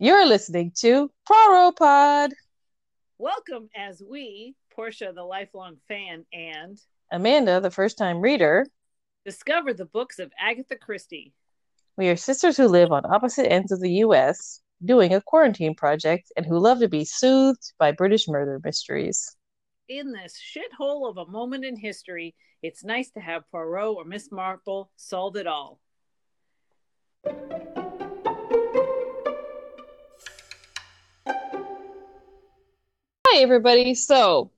You're listening to Pod. Welcome as we, Portia, the lifelong fan, and Amanda, the first time reader, discover the books of Agatha Christie. We are sisters who live on opposite ends of the U.S., doing a quarantine project, and who love to be soothed by British murder mysteries. In this shithole of a moment in history, it's nice to have Poirot or Miss Marple solve it all. Hi, everybody. So,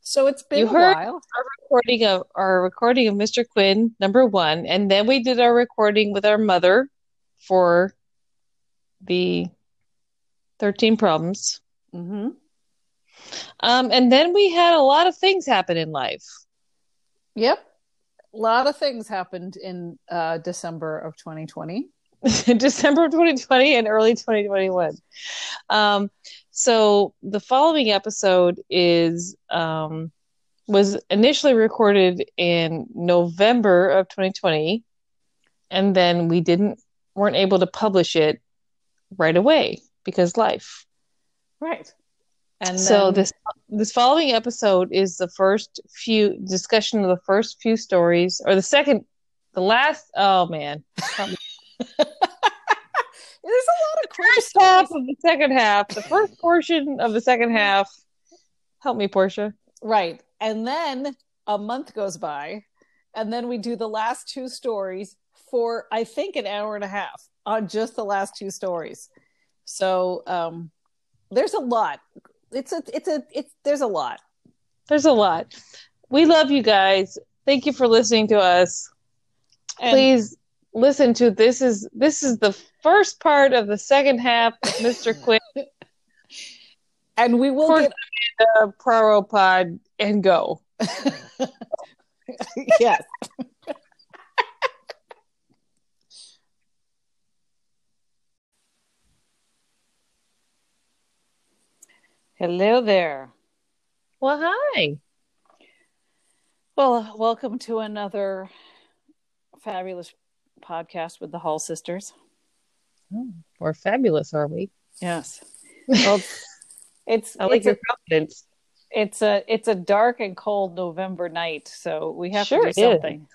so it's been you a heard while. Our recording of our recording of Mr. Quin, number one, and then we did our recording with our mother for the thirteen problems. Mm-hmm. Um, and then we had a lot of things happen in life. Yep, a lot of things happened in uh, December of 2020. December of 2020 and early 2021. Um, so the following episode is um, was initially recorded in November of 2020, and then we didn't weren't able to publish it right away because life. Right. And so then... this this following episode is the first few discussion of the first few stories, or the second, the last. Oh man. There's a lot first half of the second half, the first portion of the second half. Help me, Portia. Right. And then a month goes by, and then we do the last two stories for I think an hour and a half on just the last two stories. So um there's a lot. It's a it's a it's there's a lot. There's a lot. We love you guys. Thank you for listening to us. And Please listen to this is this is the first part of the second half of Mr. Quin. and we will get the Praro pod and go. yes. Hello there. Well, hi. Well, welcome to another fabulous podcast with the Hall sisters. Oh, we're fabulous, are we? Yes. Well, it's I like it's your a, confidence. It's a it's a dark and cold November night, so we have sure to do something.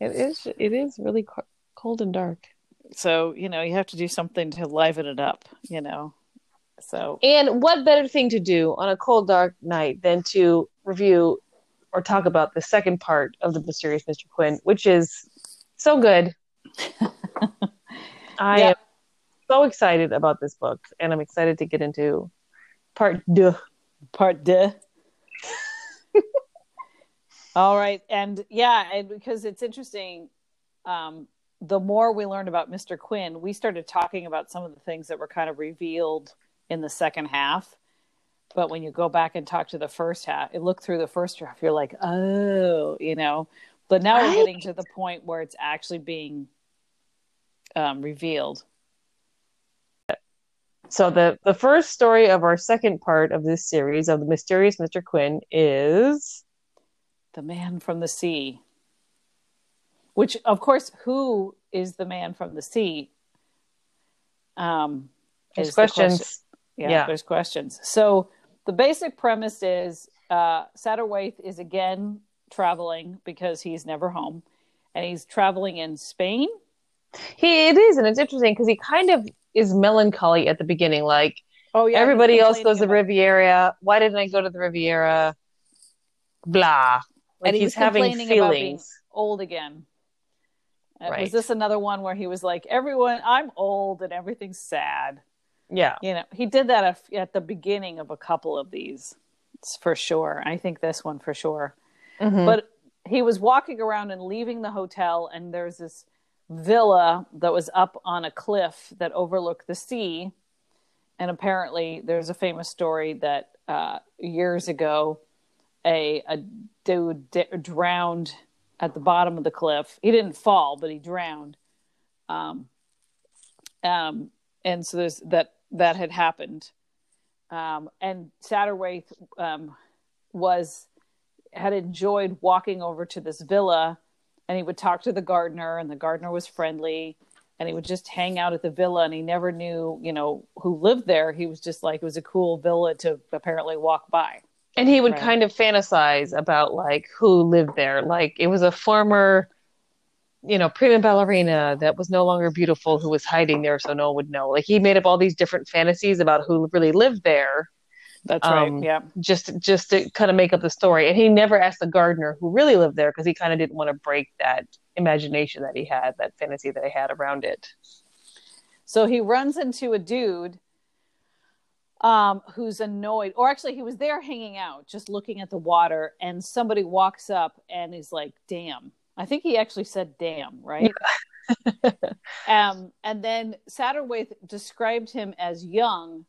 It is. It is really cold and dark. So you know you have to do something to liven it up. You know. So and what better thing to do on a cold dark night than to review or talk about the second part of the mysterious Mr. Quin, which is so good. I yeah. am so excited about this book, and I'm excited to get into part deux. Part deux. All right, and yeah, and because it's interesting, um, the more we learned about Mr. Quin, we started talking about some of the things that were kind of revealed in the second half. But when you go back and talk to the first half, it look through the first half, you're like, oh, you know. But now right? we're getting to the point where it's actually being um, revealed. So the the first story of our second part of this series of the mysterious Mr. Quin is the man from the sea. Which, of course, who is the man from the sea? Um, there's questions. The question. yeah, yeah, there's questions. So the basic premise is uh, Satterthwaite is again traveling because he's never home, and he's traveling in Spain he it is, and it's interesting because he kind of is melancholy at the beginning, like oh yeah, everybody else goes to the Riviera. Why didn't I go to the Riviera? Blah. Like and he's having feelings. old again. Uh, right. Was this another one where he was like, "Everyone, I'm old and everything's sad." Yeah, you know, he did that at, at the beginning of a couple of these, for sure. I think this one for sure. Mm-hmm. But he was walking around and leaving the hotel, and there's this villa that was up on a cliff that overlooked the sea. And apparently, there's a famous story that uh, years ago, a, a dude d- drowned at the bottom of the cliff. He didn't fall, but he drowned. Um, um, and so there's that that had happened. Um, and Satterthwaite um, was had enjoyed walking over to this villa and he would talk to the gardener and the gardener was friendly and he would just hang out at the villa and he never knew you know who lived there. He was just like it was a cool villa to apparently walk by. And he would Right. kind of fantasize about like who lived there. Like it was a former you know prima ballerina that was no longer beautiful who was hiding there so no one would know. Like he made up all these different fantasies about who really lived there that's Um, right yeah just just to kind of make up the story and he never asked the gardener who really lived there because he kind of didn't want to break that imagination that he had that fantasy that he had around it So he runs into a dude um, who's annoyed, or actually, he was there hanging out, just looking at the water, and somebody walks up and is like, "Damn!" I think he actually said "damn," right? um, and then Satterthwaite described him as young,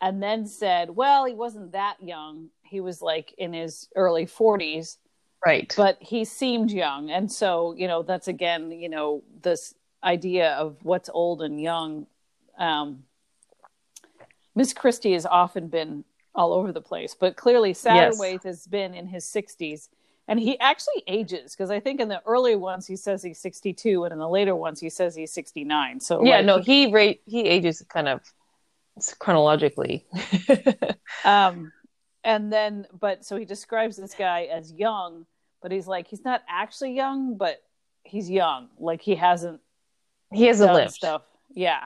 and then said, "Well, he wasn't that young. He was like in his early forties." right. But he seemed young. And so you know that's again you know this idea of what's old and young. Um miss christie has often been all over the place but clearly satterthwaite has been in his 60s and he actually ages because i think in the early ones he says he's 62 and in the later ones he says he's 69 so yeah like, no he rate he ages kind of chronologically. Um and then but so he describes this guy as young but he's like he's not actually young but he's young. Like he hasn't he hasn't lived. stuff. Yeah.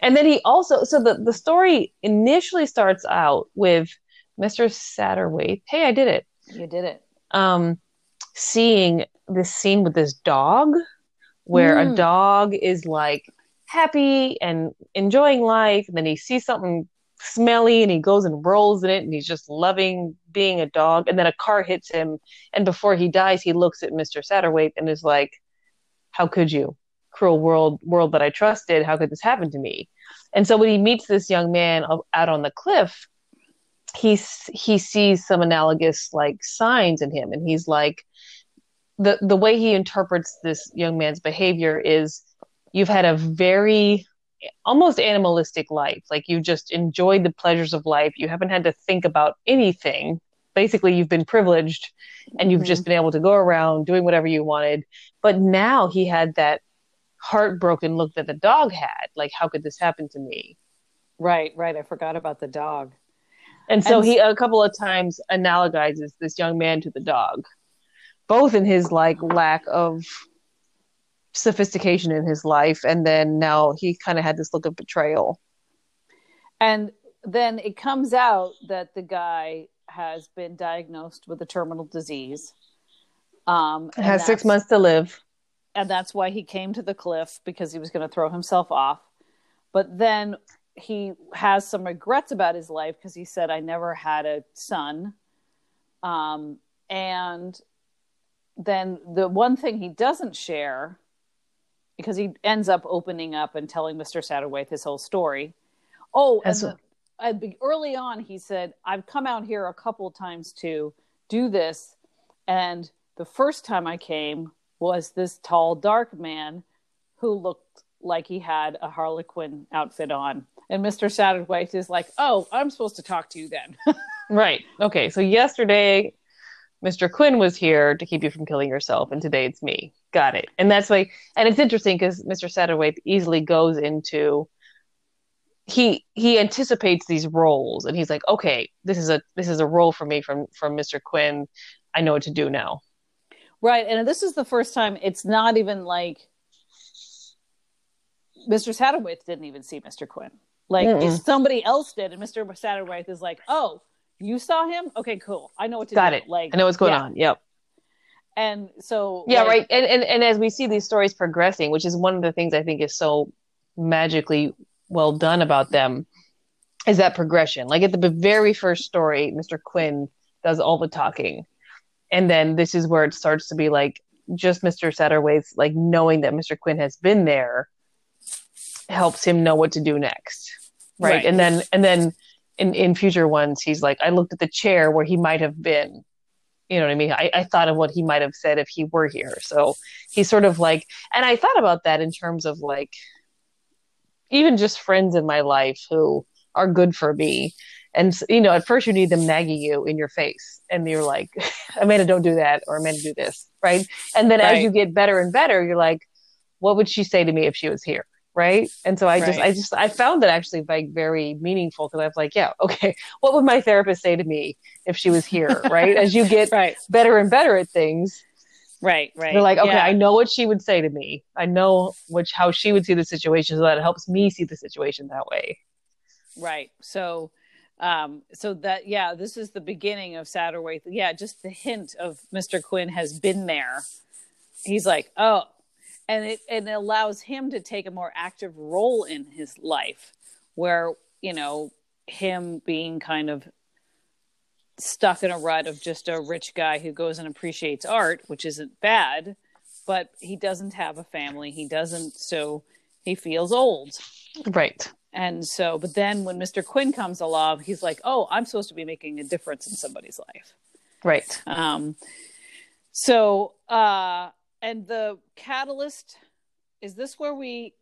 And then he also so the, the story initially starts out with mr satterthwaite hey i did it. You did it. Um seeing this scene with this dog where a Mm. dog is like happy and enjoying life. And then he sees something smelly and he goes and rolls in it and he's just loving being a dog. And then a car hits him. And before he dies he looks at mr satterthwaite and is like how could you? Cruel world world that i trusted. How could this happen to me? And so when he meets this young man out on the cliff he he sees some analogous like signs in him. And he's like the the way he interprets this young man's behavior is you've had a very almost animalistic life. Like you just enjoyed the pleasures of life. You haven't had to think about anything. Basically you've been privileged and you've Mhm. just been able to go around doing whatever you wanted. But now he had that heartbroken look that the dog had. Like how could this happen to me? Right right. I forgot about the dog. And so And- he a couple of times analogizes this young man to the dog, both in his like lack of sophistication in his life, and then now he kind of had this look of betrayal. and then it comes out that the guy has been diagnosed with a terminal disease um and Has six months to live. and that's why he came to the cliff because he was going to throw himself off but then he has some regrets about his life because he said i never had a son um, and then the one thing he doesn't share because he ends up opening up and telling mr satterthwaite his whole story oh and That's the, at early on he said i've come out here a couple times to do this and the first time i came was this tall dark man who looked like he had a harlequin outfit on and mr satterthwaite is like oh i'm supposed to talk to you then Right. Okay. So yesterday, Mr. Quin was here to keep you from killing yourself, and today it's me. Got it. And that's why. And it's interesting because Mr. Satterthwaite easily goes into he he anticipates these roles, and he's like, okay, this is a this is a role for me from from Mr. Quin. I know what to do now. Right. And this is the first time it's not even like Mr. Satterthwaite didn't even see Mr. Quin. Like Mm-mm. if somebody else did, and Mr. Satterthwaite is like, Oh, you saw him? Okay, cool. I know what to do. Got do. it. Like I know what's going yeah. on. Yep. And so Yeah, like, right. And, and and as we see these stories progressing, which is one of the things I think is so magically well done about them, is that progression. Like at the very first story, Mr. Quin does all the talking, and then this is where it starts to be like just Mr. satterthwaite's like knowing that Mr. Quin has been there helps him know what to do next, right? Right. And then and then in in future ones, he's like, I looked at the chair where he might have been you know what I mean? I, I thought of what he might have said if he were here. So he's sort of like, and I thought about that in terms of like, even just friends in my life who are good for me. And, you know, at first you need them nagging you in your face. And you're like, Amanda, don't do that. Or Amanda, do this. Right. And then as you get better and better, you're like, what would she say to me if she was here? Right? And so I just, I just, I found that actually like very meaningful because I was like, yeah, okay, what would my therapist say to me if she was here, right? As you get Right. better and better at things, Right. Right. you're like, okay, Yeah. I know what she would say to me. I know which how she would see the situation, so that it helps me see the situation that way. Right. So, um, so that yeah, this is the beginning of Satterthwaite. Yeah, just the hint of Mr. Quin has been there. He's like, oh, and it and it allows him to take a more active role in his life, where you know him being kind of stuck in a rut of just a rich guy who goes and appreciates art, which isn't bad, but he doesn't have a family. He doesn't, so he feels old. Right. And so, but then when Mr. Quin comes along, he's like, "Oh, I'm supposed to be making a difference in somebody's life." Right. Um, so, uh, and the catalyst is this where we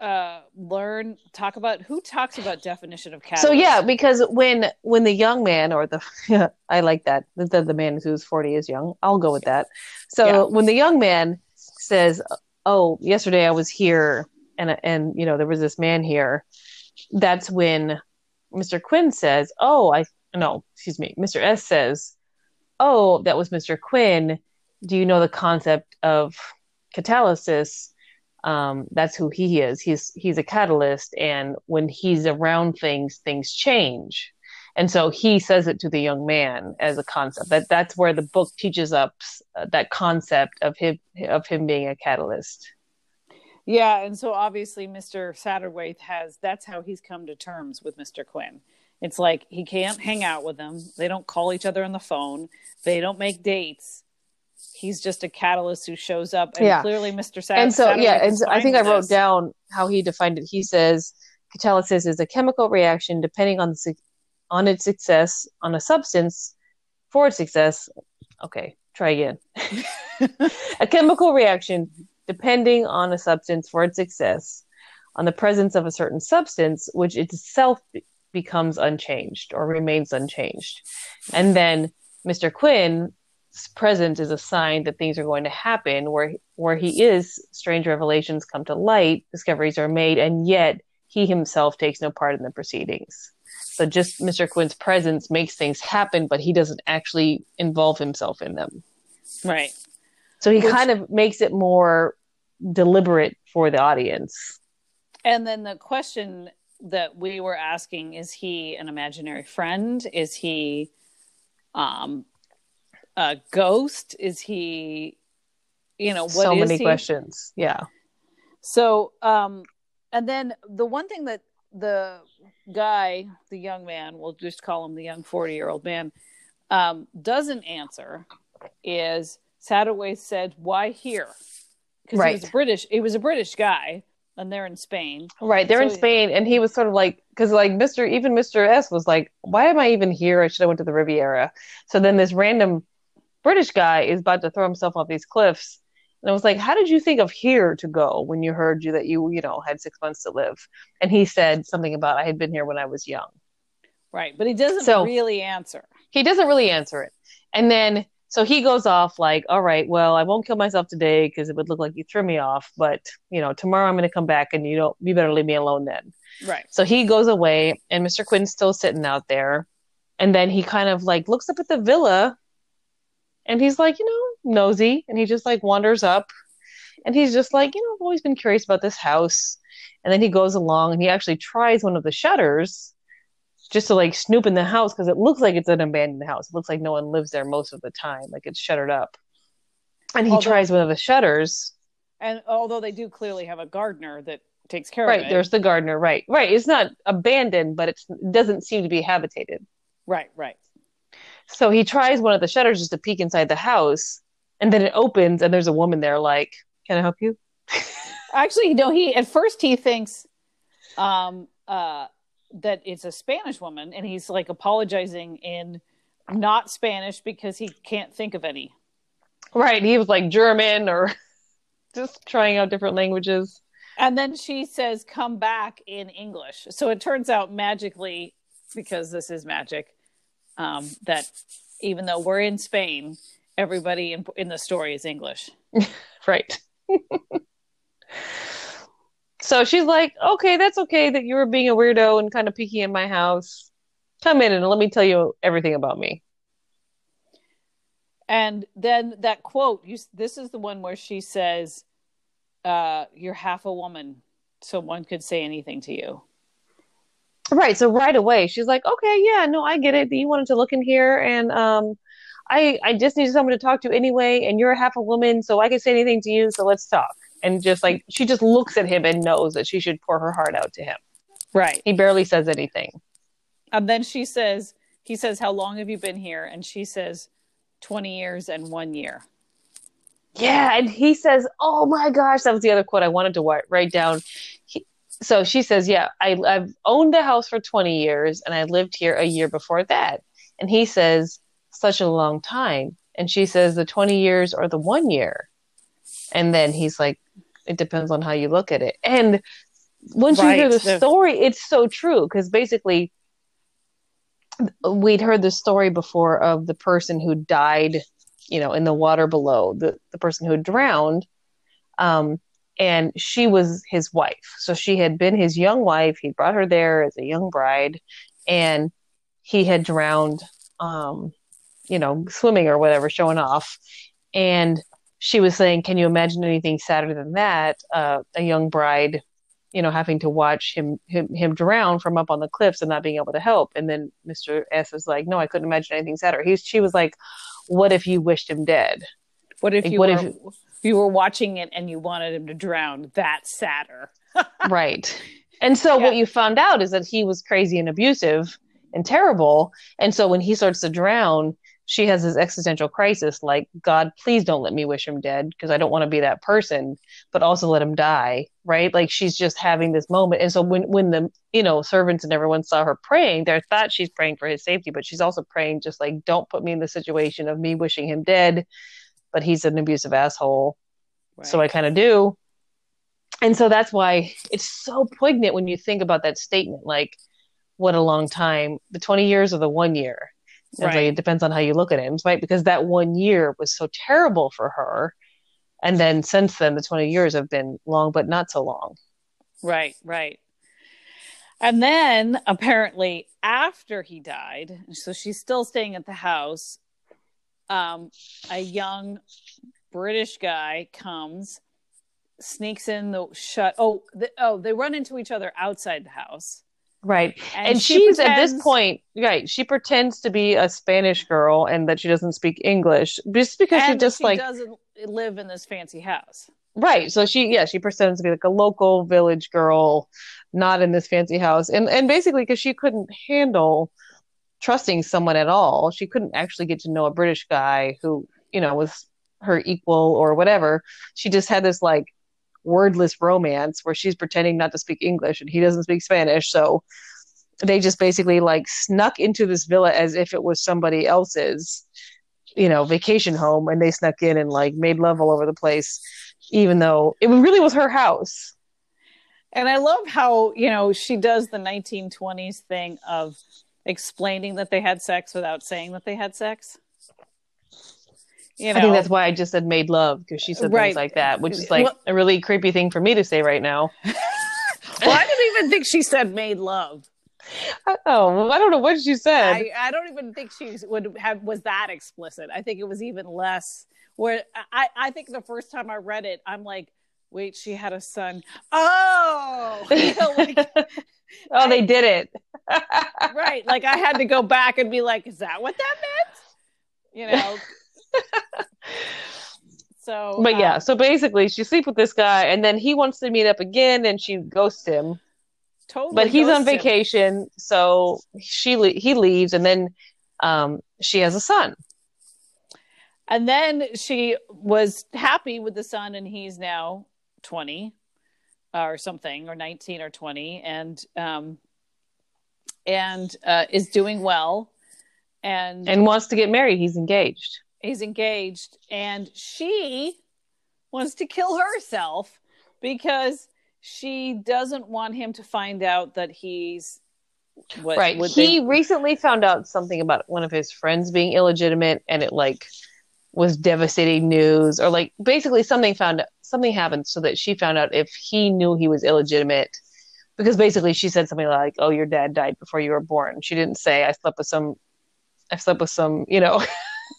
uh learn talk about who talks about definition of catalyst? So yeah, because when when the young man or the I like that the, the man who's forty is young. I'll go with that. So Yeah. when the young man says, "Oh, yesterday I was here and and you know there was this man here," that's when Mr. Quin says, "Oh, I no, excuse me, Mr. S says, "Oh, that was Mr. Quin. Do you know the concept of catalysis?" um, that's who he is. He's he's a catalyst, and when he's around things, things change. And so he says it to the young man as a concept. That that's where the book teaches us uh, that concept of him of him being a catalyst. Yeah, and so obviously Mr. Satterthwaite has that's how he's come to terms with Mr. Quin. It's like he can't hang out with them. They don't call each other on the phone. They don't make dates. He's just a catalyst who shows up, and Yeah. clearly Mr. Sat- and so yeah, and so I think I wrote this. down how he defined it. He says catalysis is a chemical reaction depending on the on its success on a substance for its success. Okay, try again. a chemical reaction depending on a substance for its success on the presence of a certain substance which itself becomes unchanged or remains unchanged and then mr quin's presence is a sign that things are going to happen where where he is strange revelations come to light discoveries are made and yet he himself takes no part in the proceedings so just mr quin's presence makes things happen but he doesn't actually involve himself in them right. so he Which- kind of makes it more deliberate for the audience. And then the question that we were asking is he an imaginary friend? Is he um a ghost? Is he you know what so many he? questions. Yeah. So um and then the one thing that the guy, the young man, we'll just call him the young 40-year-old man, um doesn't answer is Satterthwaite said, "Why here?" Because he was British. He was a British guy, and they're in Spain. Right. They're in Spain and he was sort of like because like Mr. even Mr. S was like, Why am I even here? I should have went to the Riviera. So then this random British guy is about to throw himself off these cliffs. And I was like, How did you think of here to go when you heard you that you, you know, had six months to live? And he said something about I had been here when I was young. Right, but he doesn't So- really answer. he doesn't really answer it. And then so he goes off like, all right, well, I won't kill myself today because it would look like you threw me off, but you know, tomorrow I'm going to come back and you don't you better leave me alone then. Right. So he goes away and Mr. Quin's still sitting out there. And then he kind of like looks up at the villa and he's like, you know, nosy and he just like wanders up and he's just like, you know, I've always been curious about this house. And then he goes along and he actually tries one of the shutters just to like snoop in the house because it looks like it's an abandoned house. It looks like no one lives there most of the time, like it's shuttered up. And he Although- tries one of the shutters. And although they do clearly have a gardener that takes care Right, of it. Right, there's the gardener. Right, right. It's not abandoned, but it's, it doesn't seem to be habitated. Right, right. So he tries one of the shutters just to peek inside the house, and then it opens, and there's a woman there. Like, can I help you? Actually, no, he at first he thinks um uh that it's a Spanish woman and he's like apologizing in not Spanish because he can't think of any. Right. He was like German or just trying out different languages. And then she says, come back in English. So it turns out magically, because this is magic, um, that even though we're in Spain, everybody in, in the story is English. Right. So she's like, okay, that's okay that you were being a weirdo and kind of peeking in my house. Come in and let me tell you everything about me. And then that quote, you, this is the one where she says, uh, "You're half a woman, so one could say anything to you." Right. So right away, she's like, "Okay, yeah, no, I get it. You wanted to look in here, and um, I I just needed someone to talk to anyway. And you're half a woman, so I can say anything to you. So let's talk." And just like she just looks at him and knows that she should pour her heart out to him. Right. He barely says anything. And then she says, he says, How long have you been here? And she says, 20 years and one year. Yeah. And he says, Oh my gosh, that was the other quote I wanted to write down. He, so she says, Yeah, I, I've owned the house for 20 years and I lived here a year before that. And he says, Such a long time. And she says, The 20 years or the one year. And then he's like, It depends on how you look at it. And once right. you hear the story, it's so true because basically we'd heard the story before of the person who died, you know, in the water below, the, the person who drowned. Um, and she was his wife. So she had been his young wife. He brought her there as a young bride, and he had drowned, um, you know, swimming or whatever, showing off. And she was saying, Can you imagine anything sadder than that? Uh, a young bride you know, having to watch him, him him drown from up on the cliffs and not being able to help. And then Mr. S was like, "No, I couldn't imagine anything sadder." He's she was like, "What if you wished him dead? What if like, you what were, if you were watching it and you wanted him to drown? That's sadder." right. And so yeah. what you found out is that he was crazy and abusive and terrible. And so when he starts to drown, she has this existential crisis like god please don't let me wish him dead because i don't want to be that person but also let him die right like she's just having this moment and so when when the you know servants and everyone saw her praying they thought she's praying for his safety but she's also praying just like don't put me in the situation of me wishing him dead but he's an abusive asshole right. so i kind of do and so that's why it's so poignant when you think about that statement like what a long time the 20 years or the one year Right. Like, it depends on how you look at it, right? Because that one year was so terrible for her. And then since then, the 20 years have been long, but not so long. Right, right. And then apparently, after he died, so she's still staying at the house, um, a young British guy comes, sneaks in the shut. Oh, the, oh, they run into each other outside the house Right. And, and she's pretends... at this point, right, she pretends to be a Spanish girl and that she doesn't speak English just because she just she like doesn't live in this fancy house. Right. So she yeah, she pretends to be like a local village girl, not in this fancy house. And and basically because she couldn't handle trusting someone at all. She couldn't actually get to know a British guy who, you know, was her equal or whatever. She just had this like wordless romance where she's pretending not to speak English and he doesn't speak Spanish. So they just basically like snuck into this villa as if it was somebody else's, you know, vacation home and they snuck in and like made love all over the place, even though it really was her house. And I love how, you know, she does the 1920s thing of explaining that they had sex without saying that they had sex. You know, I think that's why I just said made love because she said right. things like that, which is like well, a really creepy thing for me to say right now. well, I didn't even think she said made love. Oh, well, I don't know what she said. I, I don't even think she would have was that explicit. I think it was even less. Where I, I think the first time I read it, I'm like, wait, she had a son. Oh, like, oh, I, they did it. right. Like I had to go back and be like, is that what that meant? You know, so, but yeah, um, so basically, she sleeps with this guy, and then he wants to meet up again, and she ghosts him. Totally, but he's on vacation, him. so she he leaves, and then um, she has a son. And then she was happy with the son, and he's now twenty or something, or nineteen or twenty, and um, and uh, is doing well, and and wants to get married. He's engaged he's engaged and she wants to kill herself because she doesn't want him to find out that he's what, right he they... recently found out something about one of his friends being illegitimate and it like was devastating news or like basically something found something happened so that she found out if he knew he was illegitimate because basically she said something like oh your dad died before you were born. She didn't say i slept with some i slept with some you know.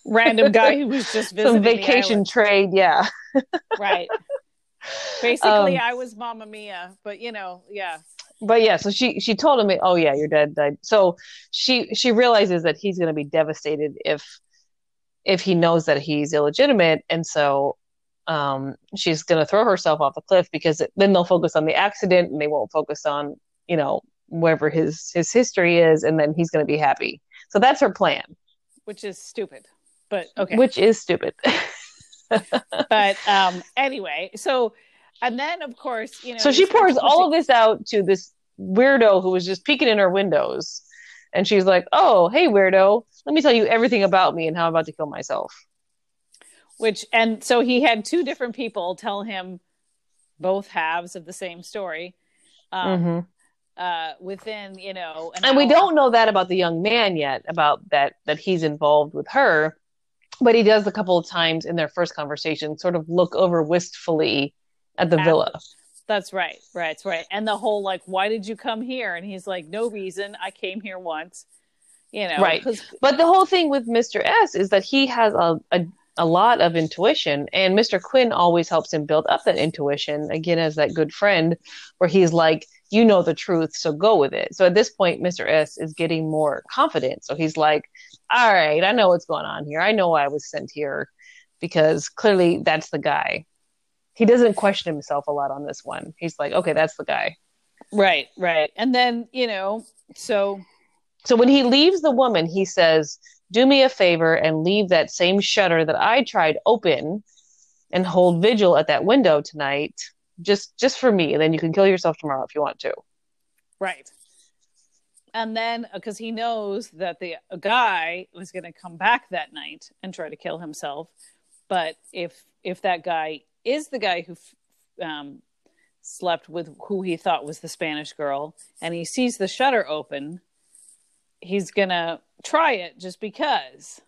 Random guy who was just visiting some vacation trade yeah. Right. Basically um, i was Mamma Mia but you know yeah. But yeah so she she told him oh yeah your dad died. So she she realizes that he's going to be devastated if if he knows that he's illegitimate and so um, she's going to throw herself off the cliff because it, then they'll focus on the accident and they won't focus on you know wherever his his history is and then he's going to be happy. So that's her plan. Which is stupid but okay. Which is stupid. But um anyway so and then of course you know so she pours all of this out to this weirdo who was just peeking in her windows. And she's like oh hey weirdo. Let me tell you everything about me and how i'm about to kill myself which and so he had two different people tell him both halves of the same story um, mm-hmm. uh, within you know an and hour. we don't know that about the young man yet about that that he's involved with her but he does a couple of times in their first conversation sort of look over wistfully at the at, villa. That's right right that's right. And the whole like why did you come here? And he's like no reason. I came here once. You know right. but the whole thing with mr s is that he has a, a a lot of intuition and mr quin always helps him build up that intuition again as that good friend where he's like you know the truth so go with it. So at this point mr s is getting more confident. So he's like all right i know what's going on here. I know why i was sent here because clearly that's the guy. He doesn't question himself a lot on this one. He's like okay that's the guy. Right right. And then you know so so when he leaves the woman he says do me a favor and leave that same shutter that I tried open and hold vigil at that window tonight just just for me. And then you can kill yourself tomorrow if you want to. Right. And then because he knows that the guy was going to come back that night and try to kill himself. But if if that guy is the guy who um, slept with who he thought was the spanish girl and he sees the shutter open he's gonna try it just because.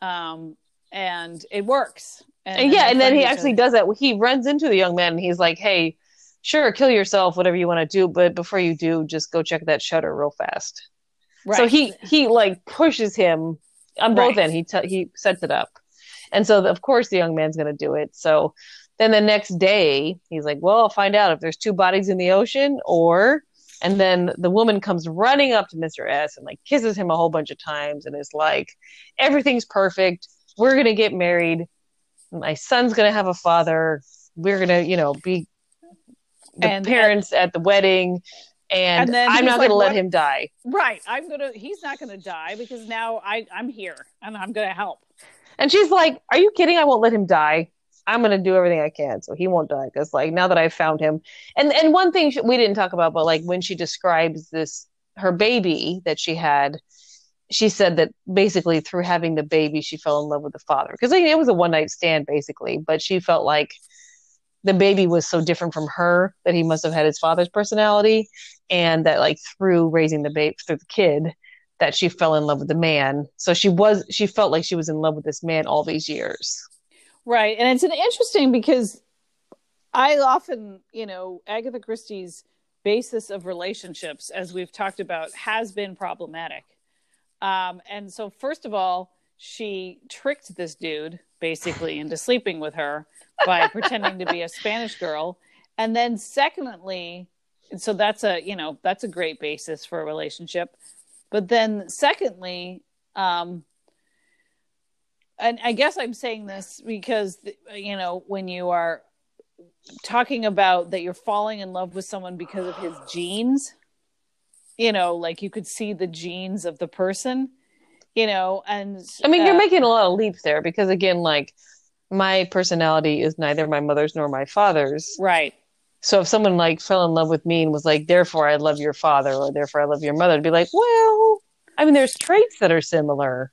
Um and it works. And, and yeah and then he actually does that. He runs into the young man and he's like hey sure kill yourself whatever you want to do but before you do just go check that shutter real fast. Right. so he he like pushes him on both right. ends. He t- he sets it up. And so the, of course the young man's going to do it. So then the next day he's like well i'll find out if there's two bodies in the ocean or and then the woman comes running up to Mr. S and like kisses him a whole bunch of times and is like, everything's perfect. We're going to get married. My son's going to have a father. We're going to, you know, be the and, uh, parents and, at the wedding. And, and I'm not like, going to let him die. Right. I'm going to, he's not going to die because now I, I'm here and I'm going to help. And she's like, Are you kidding? I won't let him die. I'm going to do everything I can so he won't die because like now that I've found him and and one thing we didn't talk about but like when she describes this her baby that she had she said that basically through having the baby she fell in love with the father because it was a one night stand basically but she felt like the baby was so different from her that he must have had his father's personality and that like through raising the baby through the kid that she fell in love with the man. So she was she felt like she was in love with this man all these years Right. And it's an interesting because I often, you know, Agatha Christie's basis of relationships, as we've talked about, has been problematic. Um, and so, first of all, she tricked this dude basically into sleeping with her by pretending to be a Spanish girl. And then, secondly, so that's a, you know, that's a great basis for a relationship. But then, secondly, um, and I guess I'm saying this because you know when you are talking about that you're falling in love with someone because of his genes, you know, like you could see the genes of the person, you know, and I mean, uh, you're making a lot of leaps there because again, like my personality is neither my mother's nor my father's, right? So if someone like fell in love with me and was like, "Therefore, I love your father," or "Therefore, I love your mother," I'd be like, "Well, I mean, there's traits that are similar."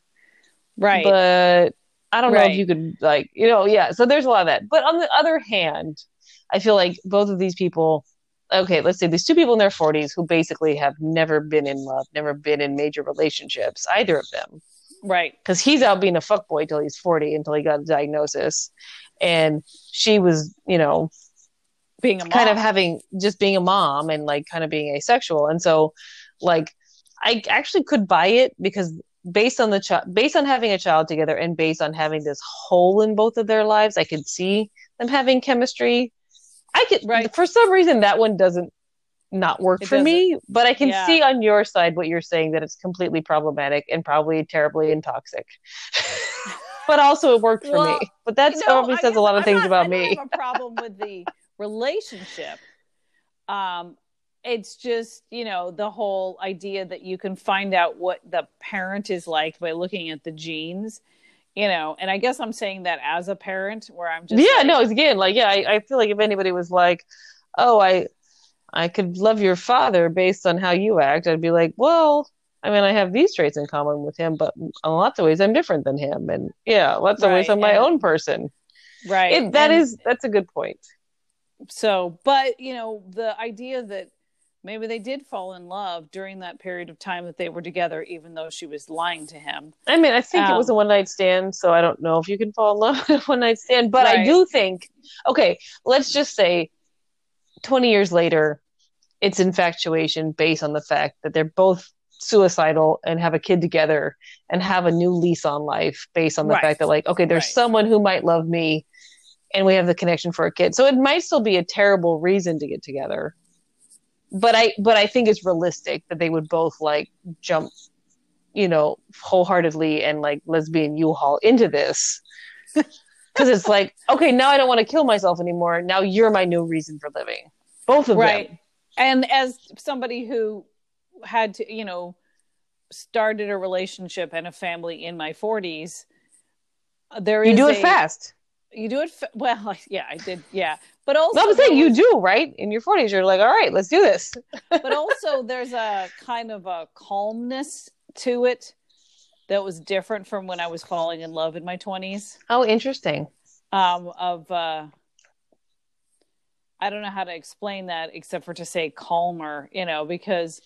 Right. But I don't right. know if you could like, you know, yeah. So there's a lot of that. But on the other hand, I feel like both of these people, okay, let's say these two people in their 40s who basically have never been in love, never been in major relationships, either of them. Right. Because he's out being a fuckboy till he's 40 until he got a diagnosis. And she was, you know, Being a mom. kind of having just being a mom and like kind of being asexual. And so, like, I actually could buy it because based on the child, based on having a child together and based on having this hole in both of their lives, I could see them having chemistry. I could, Right. for some reason, that one doesn't not work It for me, but I can Yeah. see on your side what you're saying that it's completely problematic and probably terribly and toxic. but also it worked for Well, me. But that No, probably says a lot of I'm things not- about I me. have a problem with the relationship. Um, it's just you know the whole idea that you can find out what the parent is like by looking at the genes. You know, and I guess I'm saying that as a parent, where I'm just yeah, like, no, it's again like yeah, I, I feel like if anybody was like, oh, I I could love your father based on how you act, I'd be like, well, I mean, I have these traits in common with him, but in lots of ways I'm different than him, and yeah, lots of ways I'm my and- own person. right. It, that and is that's a good point. so, but you know, the idea that maybe they did fall in love during that period of time that they were together, even though she was lying to him. I mean, I think it was a Um, one night stand, so I don't know if you can fall in love with a one night stand, but I do think, okay, let's just say 20 years later, it's infatuation based on the fact that they're both suicidal and have a kid together and have a new lease on life based on the Right. fact that, like, okay, there's Right. someone who might love me and we have the connection for a kid. So it might still be a terrible reason to get together. But I but I think it's realistic that they would both like jump you know, wholeheartedly and like lesbian U-Haul into this. Because it's like, okay, now I don't want to kill myself anymore. Now you're my new reason for living. Both of right them. and as somebody who had to you know started a relationship and a family in my 40s there is You do it a- fast. you do it fa- well yeah i did yeah but also I'm saying you do, right? In your 40s, you're like, all right, let's do this. but also there's a kind of a calmness to it that was different from when i was falling in love in my 20s Oh, interesting. um of uh i don't know how to explain that except for to say calmer you know because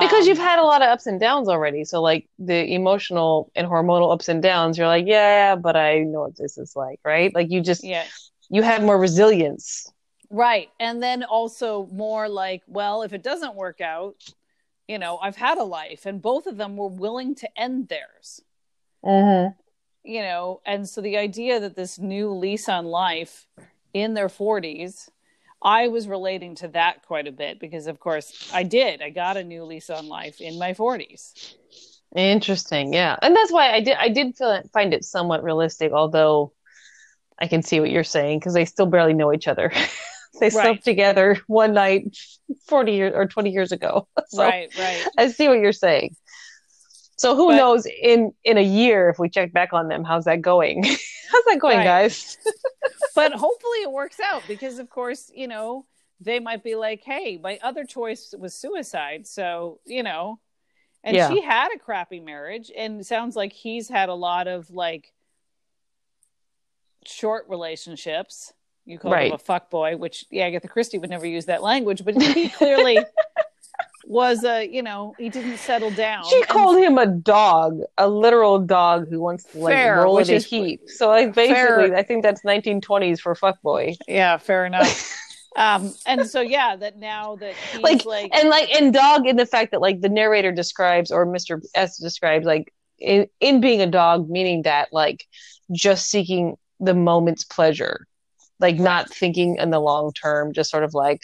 Because um, you've had a lot of ups and downs already. So, like, the emotional and hormonal ups and downs, you're like, yeah, but I know what this is like, right? Like, you just, yeah you have more resilience. Right. And then also more like, well, if it doesn't work out, you know, I've had a life and both of them were willing to end theirs, Mm-hmm. you know, and so the idea that this new lease on life in their 40s, I was relating to that quite a bit because, of course, I did. I got a new lease on life in my 40s. Interesting, yeah, and that's why I did. I did feel find it somewhat realistic, although I can see what you're saying because they still barely know each other. they Right. slept together one night, forty years or twenty years ago. So right, right. I see what you're saying. So who But- knows in in a year if we check back on them, how's that going? how's that going, Right. guys? but hopefully it works out because of course you know they might be like hey my other choice was suicide so you know and Yeah. she had a crappy marriage and sounds like he's had a lot of like short relationships you call Right. him a fuck boy which yeah agatha christie would never use that language but he clearly was a you know he didn't settle down She And- called him a dog, a literal dog who wants to like Fair, roll in a heap. So like basically, Fair. I think that's 1920s for fuckboy. yeah fair enough um and so yeah that now that he's like, like and like and dog in the fact that like the narrator describes or mr s describes like in, in being a dog meaning that like just seeking the moment's pleasure like not thinking in the long term just sort of like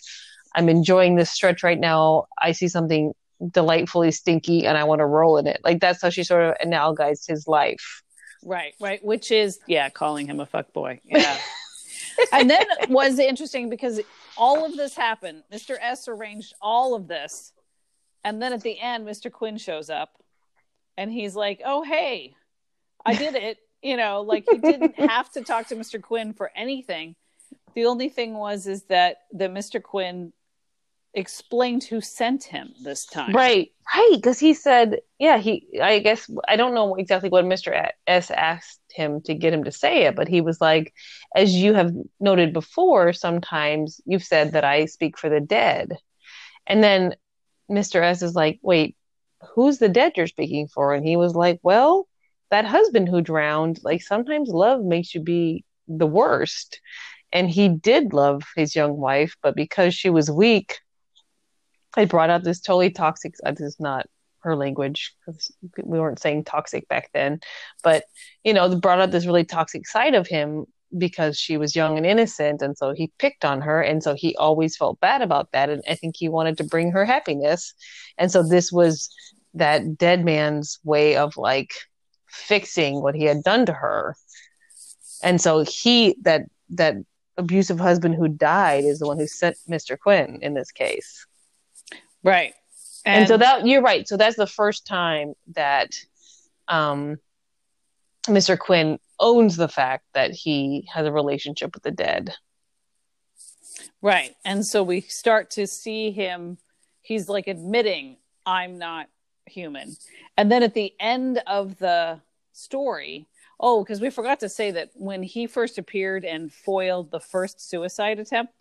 i'm enjoying this stretch right now i see something delightfully stinky and i want to roll in it like that's how she sort of analogized his life Right, right. Which is, yeah, calling him a fuck boy. Yeah. and then it was interesting because all of this happened. Mr. S arranged all of this. And then at the end, Mr. Quin shows up and he's like, oh, hey, I did it. You know, like he didn't have to talk to Mr. Quin for anything. The only thing was, is that that Mr. Quin explained who sent him this time. Right, right. Because he said, yeah, he, I guess, I don't know exactly what Mr. S asked him to get him to say it, but he was like, as you have noted before, sometimes you've said that I speak for the dead. And then Mr. S is like, wait, who's the dead you're speaking for? And he was like, well, that husband who drowned, like sometimes love makes you be the worst. And he did love his young wife, but because she was weak, it brought out this totally toxic. Uh, this is not her language because we weren't saying toxic back then, but you know, brought out this really toxic side of him because she was young and innocent, and so he picked on her, and so he always felt bad about that, and I think he wanted to bring her happiness, and so this was that dead man's way of like fixing what he had done to her, and so he that that abusive husband who died is the one who sent Mr. Quin in this case. Right. And, and so that you're right. So that's the first time that um, Mr. Quin owns the fact that he has a relationship with the dead. Right. And so we start to see him, he's like admitting, I'm not human. And then at the end of the story, oh, because we forgot to say that when he first appeared and foiled the first suicide attempt,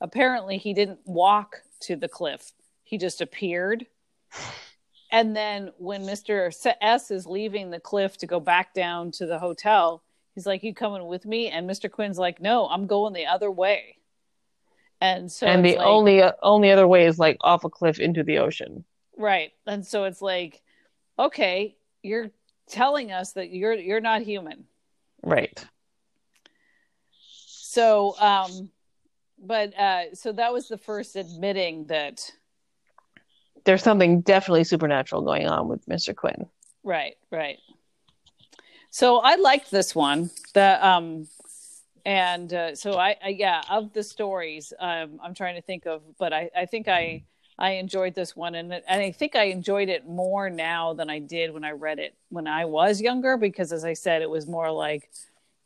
apparently he didn't walk to the cliff he just appeared. And then when Mr. S is leaving the cliff to go back down to the hotel, he's like, "You coming with me?" And Mr. Quin's like, "No, I'm going the other way." And so, and the like, only uh, only other way is like off a cliff into the ocean, right? And so it's like, okay, you're telling us that you're you're not human, right? So, um, but uh, so that was the first admitting that there's something definitely supernatural going on with Mr. Quin. Right, right. So I liked this one. The um and uh, so I, I, yeah of the stories um, i'm trying to think of but i i think i i enjoyed this one and and i think i enjoyed it more now than i did when i read it when i was younger because as i said it was more like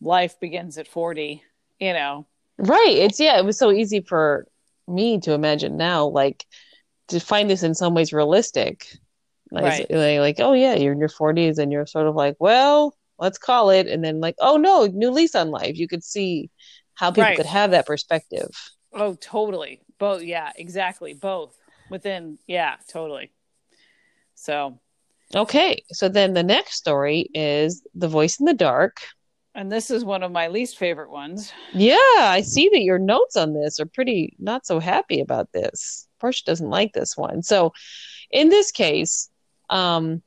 life begins at 40 you know right it's yeah it was so easy for me to imagine now like to find this in some ways realistic. Like, right. like, oh yeah, you're in your 40s and you're sort of like, well, let's call it, and then like, oh no, new lease on life. You could see how people right. could have that perspective. Oh, totally. Both, yeah, exactly. Both within, yeah, totally. So, okay, so then the next story is the voice in the dark. And this is one of my least favorite ones. Yeah, I see that your notes on this are pretty not so happy about this. Portia doesn't like this one. So in this case, um,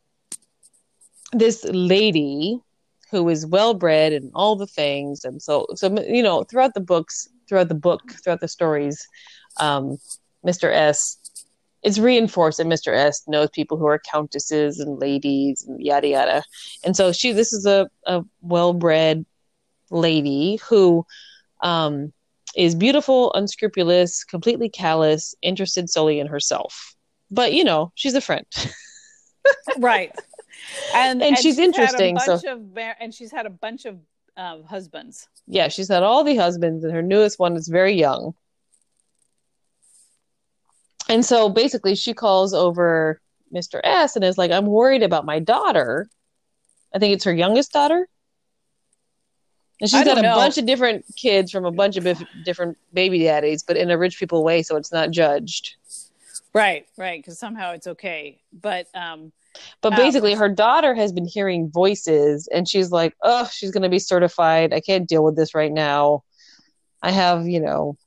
this lady who is well bred and all the things, and so so you know throughout the books, throughout the book, throughout the stories, um, Mr. S is reinforced that Mr. S knows people who are countesses and ladies and yada yada, and so she this is a, a well bred lady who um, is beautiful, unscrupulous, completely callous, interested solely in herself. But you know, she's a friend. right. And, and, and she's, she's interesting. so of, and she's had a bunch of um, husbands. Yeah, she's had all the husbands, and her newest one is very young. And so basically, she calls over Mr. S and is like, "I'm worried about my daughter. I think it's her youngest daughter." And she's got a know. bunch of different kids from a bunch of bif- different baby daddies, but in a rich people way, so it's not judged. Right, right, because somehow it's okay. But um but basically um, her daughter has been hearing voices and she's like, Oh, she's gonna be certified. I can't deal with this right now. I have, you know,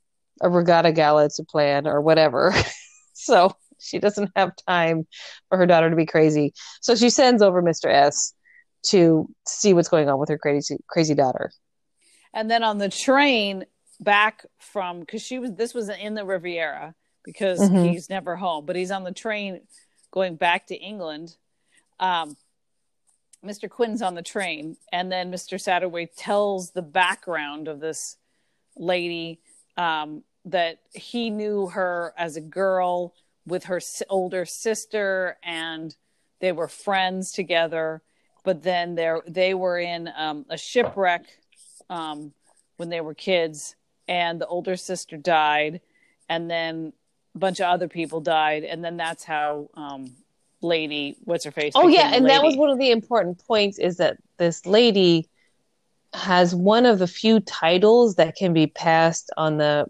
a regatta gala to plan or whatever. so she doesn't have time for her daughter to be crazy. So she sends over Mr. S to see what's going on with her crazy crazy daughter. And then on the train back from because she was this was in the Riviera because mm-hmm. he's never home, but he's on the train going back to England. Um, Mr. Quin's on the train, and then Mr. Satterthwaite tells the background of this lady um, that he knew her as a girl with her older sister, and they were friends together. But then they they were in um, a shipwreck um, when they were kids, and the older sister died, and then a bunch of other people died, and then that's how um, lady what's her face oh yeah and lady. that was one of the important points is that this lady has one of the few titles that can be passed on the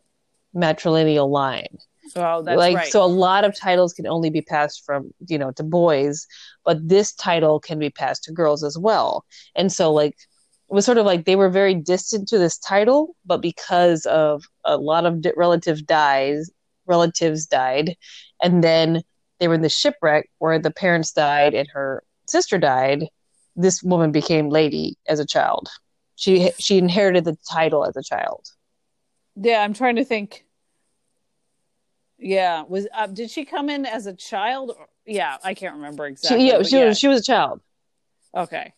matrilineal line Oh, that's like right. so a lot of titles can only be passed from you know to boys but this title can be passed to girls as well and so like it was sort of like they were very distant to this title but because of a lot of relative dies relatives died and then they were in the shipwreck where the parents died and her sister died this woman became lady as a child she she inherited the title as a child yeah, I'm trying to think. Yeah, was uh, did she come in as a child? Yeah, I can't remember exactly. she, yeah, she, yeah. Was, she was a child Okay.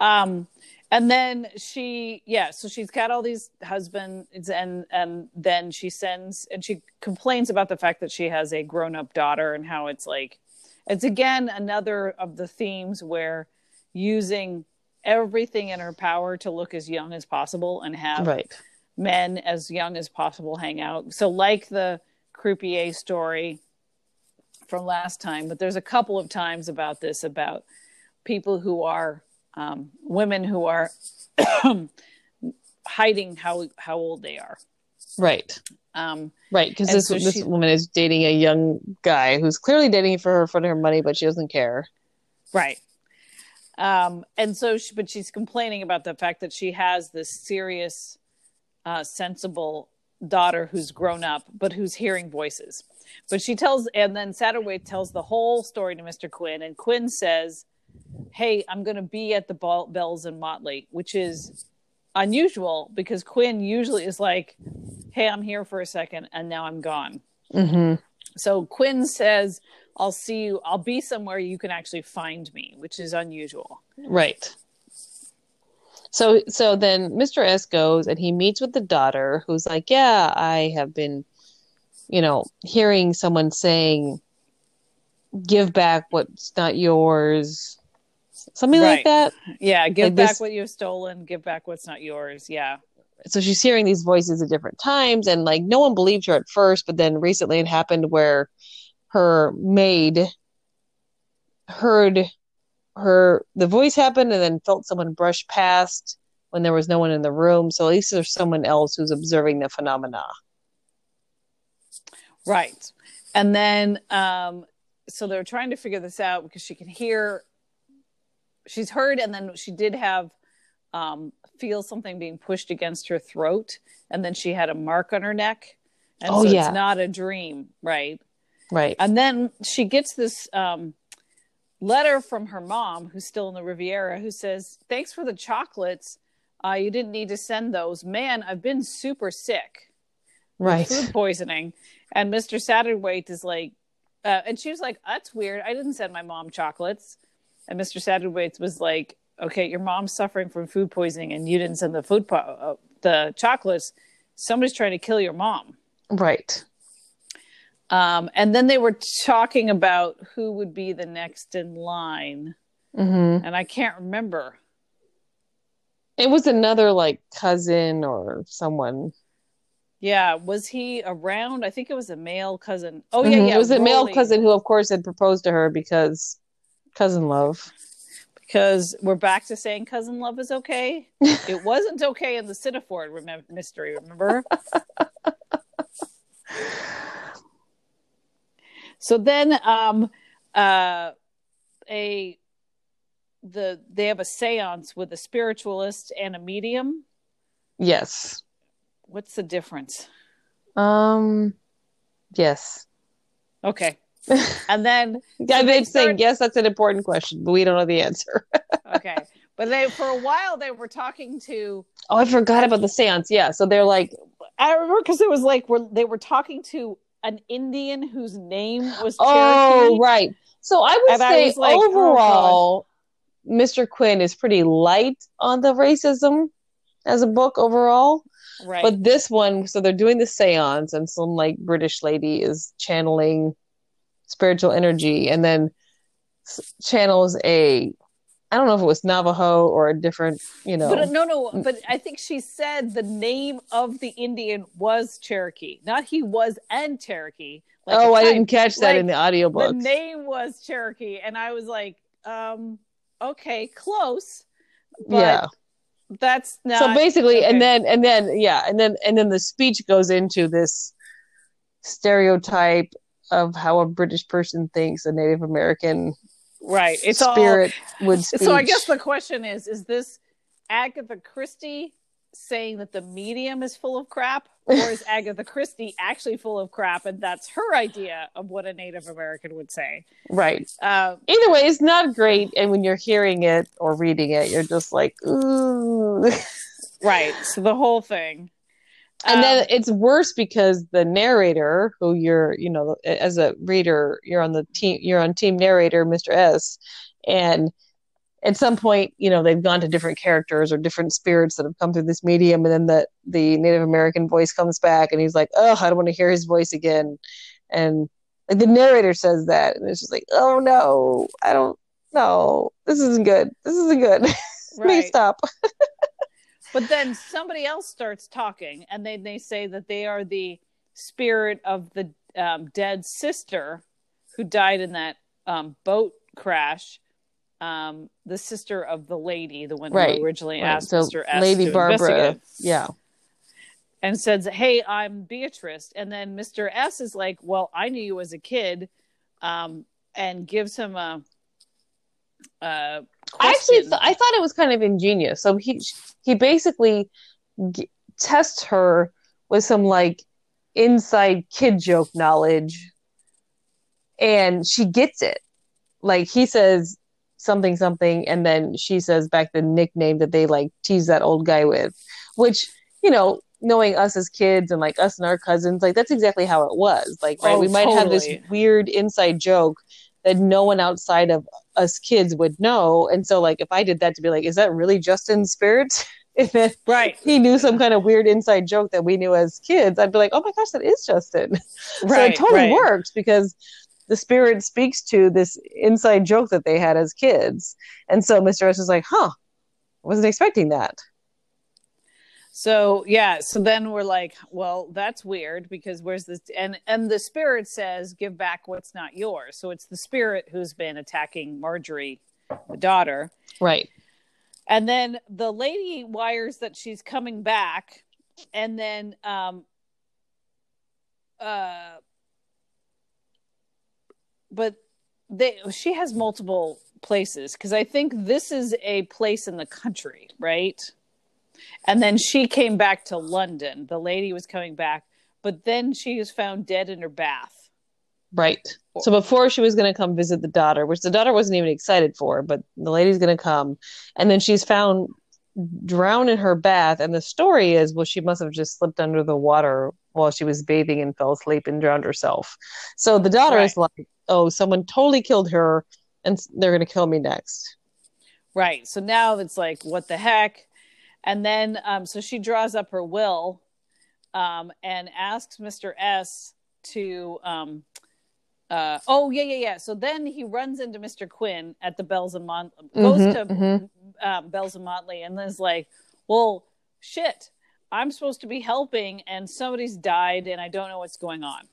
Um and then she yeah, so she's got all these husbands and and then she sends and she complains about the fact that she has a grown-up daughter and how it's like it's again another of the themes where using everything in her power to look as young as possible and have right men as young as possible hang out. So, like the croupier story from last time, but there's a couple of times about this about people who are um, women who are hiding how how old they are. right Um, Right, because this so this she- woman is dating a young guy who's clearly dating for her for her money, but she doesn't care. Right. Um, and so, she, but she's complaining about the fact that she has this serious, uh, sensible daughter who's grown up, but who's hearing voices. But she tells, and then Satterthwaite tells the whole story to Mr. Quin, and Quin says, "Hey, I'm going to be at the Ball- Bells and Motley," which is unusual because Quin usually is like, "Hey, I'm here for a second, and now I'm gone." Mm-hmm. So Quin says, I'll see you, I'll be somewhere you can actually find me, which is unusual. Right. So so then Mr. S goes and he meets with the daughter who's like, "Yeah, I have been, you know, hearing someone saying, give back what's not yours." Something like that. Yeah, give Like back this- what you've stolen, give back what's not yours. Yeah. so she's hearing these voices at different times and like no one believed her at first but then recently it happened where her maid heard her the voice happened and then felt someone brush past when there was no one in the room so at least there's someone else who's observing the phenomena Right. And then, um, so they're trying to figure this out because she can hear, she's heard, and then she did have, um, feel something being pushed against her throat, and then she had a mark on her neck. And Oh, so yeah. it's not a dream, right? right And then she gets this um, letter from her mom, who's still in the Riviera, who says, Thanks for the chocolates. Uh, you didn't need to send those. Man, I've been super sick. right Food poisoning. And Mr. Satterthwaite is like, uh, and she was like, That's weird. I didn't send my mom chocolates. And Mr. Satterthwaite was like, Okay, your mom's suffering from food poisoning and you didn't send the food, po- uh, the chocolates. Somebody's trying to kill your mom. right Um, and then they were talking about who would be the next in line, mm-hmm. and I can't remember. it was another like cousin or someone Yeah, was he around? I think it was a male cousin. Oh yeah, Mhm. yeah. it was a male cousin who of course had proposed to her because cousin love Because we're back to saying cousin love is okay. it wasn't okay in the Sittaford mystery. Remember? so then, um, uh, a the they have a séance with a spiritualist and a medium. yes What's the difference? um yes Okay. And then Yeah, they they'd say start- yes. That's an important question, but we don't know the answer. okay. But they for a while they were talking to oh, I forgot about the séance. Yeah, so they're like, I remember because it was like we're, they were talking to an Indian whose name was oh, right. So I would And say was like, oh, overall, Mr. Quin is pretty light on the racism as a book overall. right. But this one, so they're doing the séance, and some like British lady is channeling spiritual energy, and then s- channels a. I don't know if it was Navajo or a different, you know. But uh, no, no. But I think she said the name of the Indian was Cherokee, not he was and Cherokee. like oh, I didn't catch that Like, in the audiobook. The name was Cherokee, and I was like, um, okay, close. But yeah. that's not. so basically okay. and then and then yeah and then and then the speech goes into this stereotype of how a British person thinks a Native American right. It's spirit all, would speak. so i guess the question is is this agatha christie saying that the medium is full of crap or is agatha christie actually full of crap and that's her idea of what a native american would say? Right. Uh, either way it's not great and when you're hearing it or reading it you're just like ooh. Right. So the whole thing and Um, then it's worse because the narrator who you're you know as a reader you're on the team you're on team narrator mr s and at some point you know they've gone to different characters or different spirits that have come through this medium and then the the native american voice comes back and he's like oh i don't want to hear his voice again. And like the narrator says that and it's just like oh no i don't no this isn't good this isn't good. Right. it stop But then somebody else starts talking, and they they say that they are the spirit of the um, dead sister who died in that um, boat crash. Um, the sister of the lady, the one Right, who originally Right, asked so Mr. S lady to barbara yeah and says, "Hey, I'm Beatrice." And then Mr. S is like, "Well, I knew you as a kid," um, and gives him a. a I actually th- I thought it was kind of ingenious. So he he basically g- tests her with some like inside kid joke knowledge, and she gets it. Like he says something something, and then she says back the nickname that they like tease that old guy with, which you know. Knowing us as kids and like us and our cousins, like that's exactly how it was. Like, right, Oh, we might have this weird inside joke that no one outside of us kids would know. And so, like, if I did that to be like, is that really Justin's spirit? if then right, he knew some kind of weird inside joke that we knew as kids, I'd be like, oh my gosh, that is Justin. so it totally right. works because the spirit speaks to this inside joke that they had as kids. And so Mr. S is like, huh, I wasn't expecting that. So yeah, so then we're like, well, that's weird because where's this? And and the spirit says, give back what's not yours. So it's the spirit who's been attacking Marjorie, the daughter, Right. and then the lady wires that she's coming back, and then um, uh, but they she has multiple places because I think this is a place in the country, right? And then she came back to London. The lady was coming back, but then she was found dead in her bath. Right. So before she was going to come visit the daughter, which the daughter wasn't even excited for, but the lady's going to come, and then she's found drowned in her bath. And the story is, well, she must have just slipped under the water while she was bathing and fell asleep and drowned herself. So the daughter is like, "Oh, someone totally killed her, and they're going to kill me next." Right. So now it's like, what the heck? And then, um, so she draws up her will um, and asks Mr. S to, um, uh, oh, yeah, yeah, yeah. So then he runs into Mr. Quin at the Bells and Mont, goes Mhm, to mhm. um, Bells and Motley and is like, well, shit, I'm supposed to be helping and somebody's died and I don't know what's going on.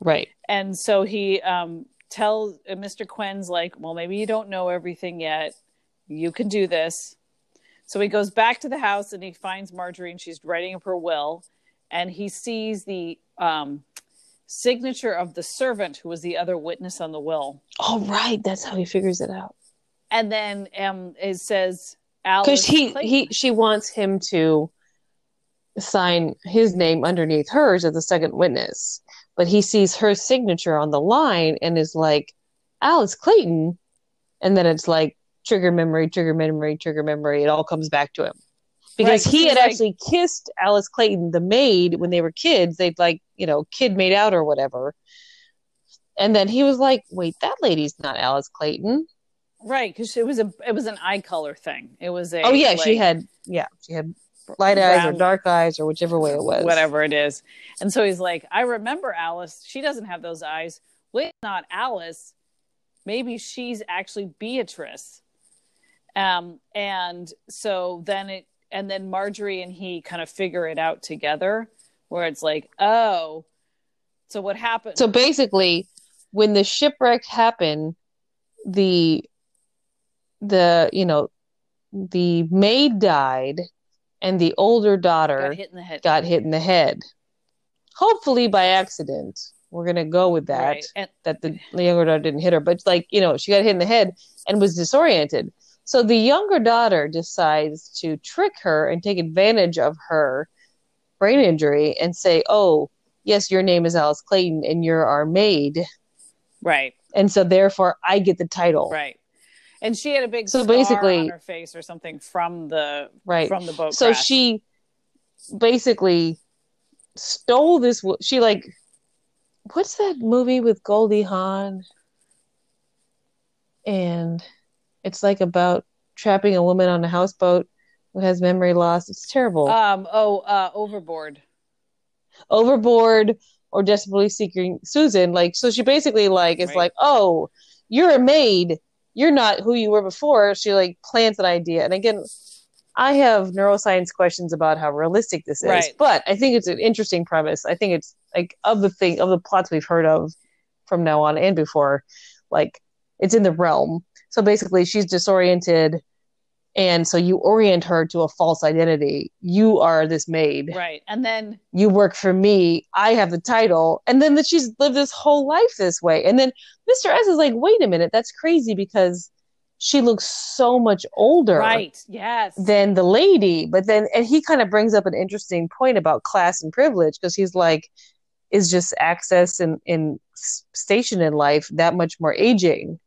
Right. And so he um, tells uh, Mr. Quin's like, well, maybe you don't know everything yet. You can do this. So he goes back to the house and he finds Marjorie and she's writing up her will. And he sees the um, signature of the servant who was the other witness on the will. Oh, right. That's how he figures it out. And then um, it says Alice. Because he Clayton. he she wants him to sign his name underneath hers as a second witness, but he sees her signature on the line and is like, Alice Clayton, and then it's like trigger memory, trigger memory, trigger memory. It all comes back to him because Right, he had like- actually kissed Alice Clayton, the maid, when they were kids. They'd like you know kid made out or whatever. And then he was like, "Wait, that lady's not Alice Clayton." Right, because it was a it was an eye color thing. It was a Oh yeah, she had yeah, she had light eyes or dark eyes or whichever way it was. whatever it is. And so he's like, I remember Alice. She doesn't have those eyes. Wait, not Alice. Maybe she's actually Beatrice. Um, and so then it, and then Marjorie and he kind of figure it out together, where it's like, oh, so what happened? So basically, when the shipwreck happened, the the you know the maid died, and the older daughter got hit in the head. got hit in the head. hopefully by accident. We're gonna go with that. Right. And That the, the younger daughter didn't hit her, but like you know, she got hit in the head and was disoriented. So the younger daughter decides to trick her and take advantage of her brain injury and say, "Oh, yes, your name is Alice Clayton and you're our maid, right, and so therefore I get the title." right. And she had a big So basically- on her face or something from the Right. from the boat. so crash. she basically stole this she like what's that movie with goldie hawn and it's like about trapping a woman on a houseboat who has memory loss. It's terrible. Um oh uh overboard. overboard or desperately seeking susan. Like so she basically like is Right. like oh you're a maid. You're not who you were before. She like plants an idea. And again i have neuroscience questions about how realistic this is Right. but i think it's an interesting premise. I think it's like of the thing of the plots we've heard of from now on and before like it's in the realm so basically she's disoriented and so you orient her to a false identity. You are this maid. Right. And then you work for me. I have the title. And then that she's lived this whole life this way. And then mr s is like wait a minute. That's crazy because she looks so much older right. Yes. than the lady. But then and he kind of brings up an interesting point about class and privilege because he's like is just access and in station in life that much more aging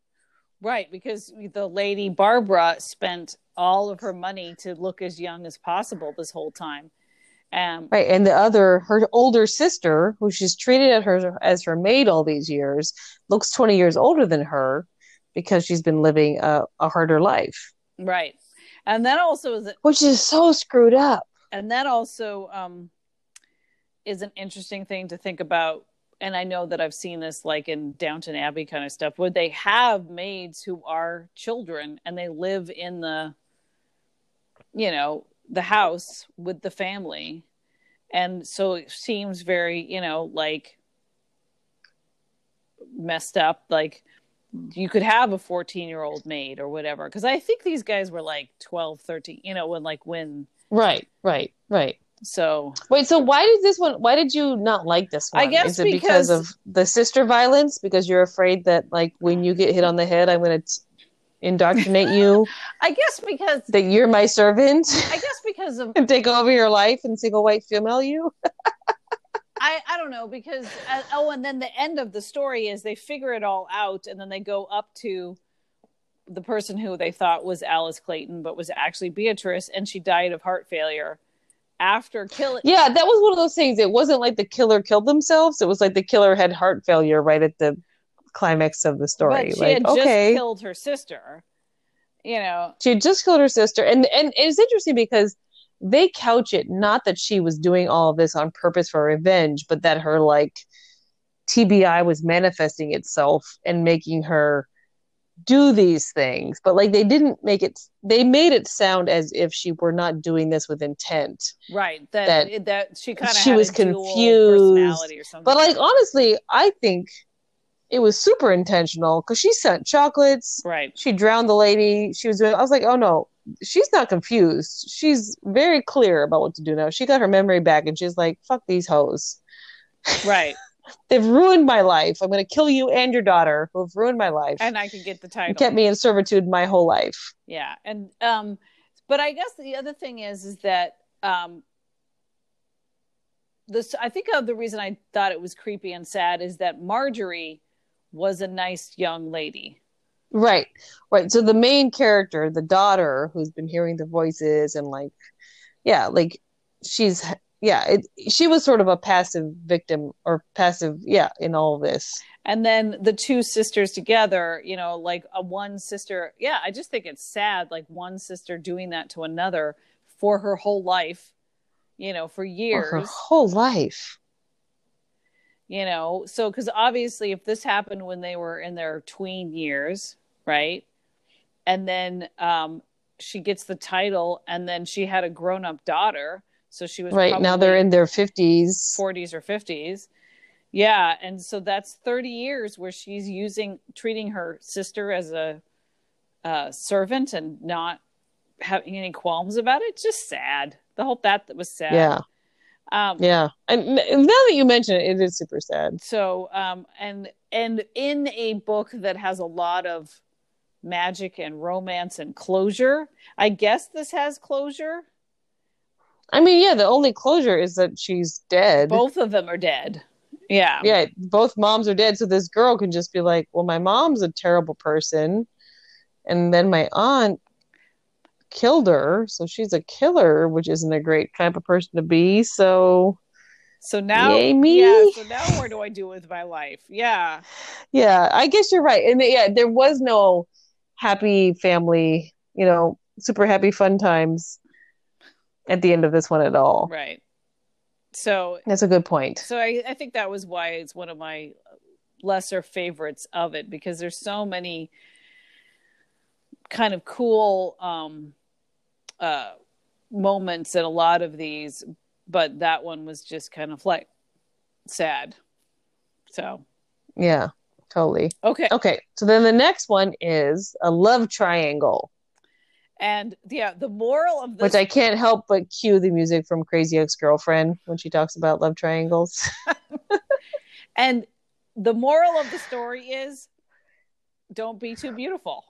Right, because the lady Barbara spent all of her money to look as young as possible this whole time. Um, right and the other her older sister who she's treated at her as her maid all these years looks 20 years older than her because she's been living a, a harder life right, and that also is it, which is so screwed up and that also um, is an interesting thing to think about. And I know that I've seen this like in Downton Abbey kind of stuff, where they have maids who are children and they live in the, you know, the house with the family, and so it seems very, you know, like messed up. Like you could have a 14 year old maid or whatever, because I think these guys were like 12, 13, you know, when like when right right right so wait so why did this one why did you not like this one? I guess is it because, because- of the sister violence? Because you're afraid that like when you get hit on the head i'm going to indoctrinate you? I guess because that you're my servant? I guess because of and take over your life and single white female you? I I don't know because uh, oh and then the end of the story is they figure it all out and then they go up to the person who they thought was Alice Clayton but was actually Beatrice and she died of heart failure after killing Yeah, that was one of those things. It wasn't like the killer killed themselves. It was like the killer had heart failure right at the climax of the story. but she like, had just okay, killed her sister. You know, she had just killed her sister, and and it's interesting because they couch it not that she was doing all of this on purpose for revenge, but that her like TBI was manifesting itself and making her do these things. But like they didn't make it. They made it sound as if she were not doing this with intent. right? That That that, she kind of she was confused. or something. But like honestly, I think it was super intentional because she sent chocolates. right, She drowned the lady. She was doing. I was like, oh no, she's not confused. She's very clear about what to do now. She got her memory back, and she's like, fuck these hoes. right, They've ruined my life. I'm gonna kill you and your daughter, who have ruined my life and I could get the title. kept me in servitude my whole life. yeah and um but i guess the other thing is is that um this i think of the reason i thought it was creepy and sad is that marjorie was a nice young lady Right, right. So the main character, the daughter, who's been hearing the voices and like, yeah, like she's yeah, it, she was sort of a passive victim or passive, yeah, in all this. and then the two sisters together you know like a one sister yeah i just think it's sad like one sister doing that to another for her whole life you know for For years her whole life. you know so because obviously if this happened when they were in their tween years right and then um she gets the title and then she had a grown-up daughter so she was Right now they're in their fifties. 40s or 50s yeah and so that's 30 years where she's using treating her sister as a uh, servant and not having any qualms about it. Just sad. The whole that that was sad. Yeah, Um, Yeah, and now that you mention it, it is super sad. so um and and in a book that has a lot of magic and romance and closure i guess this has closure I mean, yeah, the only closure is that she's dead. both of them are dead yeah yeah, both moms are dead, so this girl can just be like, "Well, my mom's a terrible person, and then my aunt killed her, so she's a killer, which isn't a great type of person to be." So, so now Yay, me. yeah so now what do i do with my life yeah yeah, I guess you're right, and yeah, there was no happy family, you know, super happy fun times at the end of this one at all. right so That's a good point. so I, I think that was why it's one of my lesser favorites of it because there's so many kind of cool um uh moments in a lot of these but that one was just kind of like sad so Yeah, totally. okay Okay, so then the next one is a love triangle. And yeah the moral of this which I can't help but cue the music from Crazy Ex Girlfriend when she talks about love triangles. and the moral of the story is don't be too beautiful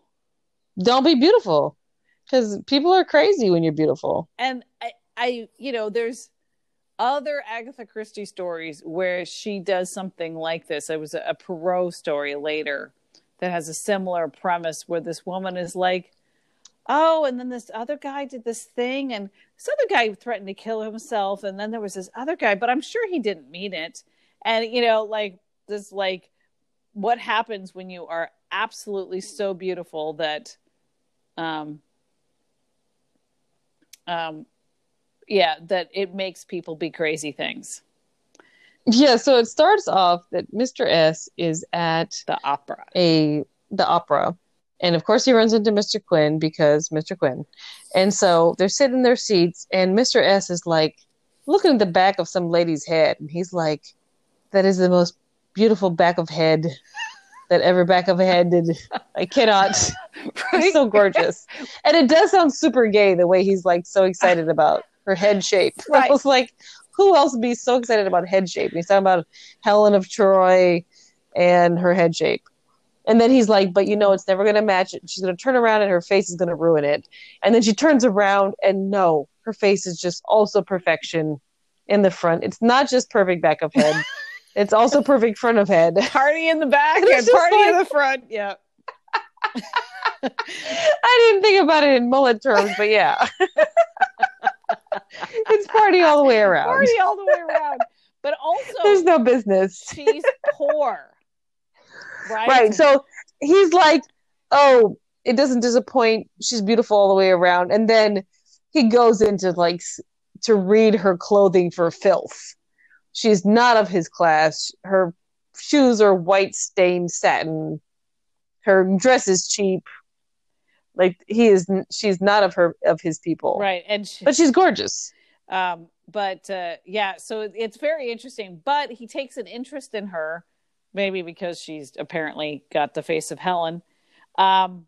Don't be beautiful because people are crazy when you're beautiful. and I, I you know there's other agatha christie stories where she does something like this there was a, a poirot story later that has a similar premise where this woman is like oh and then this other guy did this thing and this other guy threatened to kill himself and then there was this other guy but i'm sure he didn't mean it. And you know like this like what happens when you are absolutely so beautiful that um um yeah that it makes people be crazy things. Yeah, so it starts off that Mr. S is at the opera. a the opera, and of course he runs into Mr. Quin because Mr. Quin, and so they're sitting in their seats, and Mr. S is like looking at the back of some lady's head, and he's like, "That is the most beautiful back of head." That ever back of a head did. I cannot. It's so gorgeous. And it does sound super gay the way he's like so excited about her head shape. Right. I was like, who else would be so excited about head shape? And he's talking about Helen of Troy and her head shape. And then he's like, but you know, it's never going to match it. She's going to turn around and her face is going to ruin it. And then she turns around and no, her face is just also perfection in the front. It's not just perfect back of head. it's also perfect front of head. party in the back and just party in the front yeah I didn't think about it in mullet terms, but yeah. it's party all the way around. party all the way around but also There's no business. she's poor right Right. So he's like, oh, it doesn't disappoint. She's beautiful all the way around. And then he goes into like to read her clothing for filth. She's not of his class. Her shoes are white stained satin. Her dress is cheap. Like he is, she's not of her of his people. right and she, But she's gorgeous. um but uh yeah so it's very interesting but he takes an interest in her maybe because she's apparently got the face of helen. Um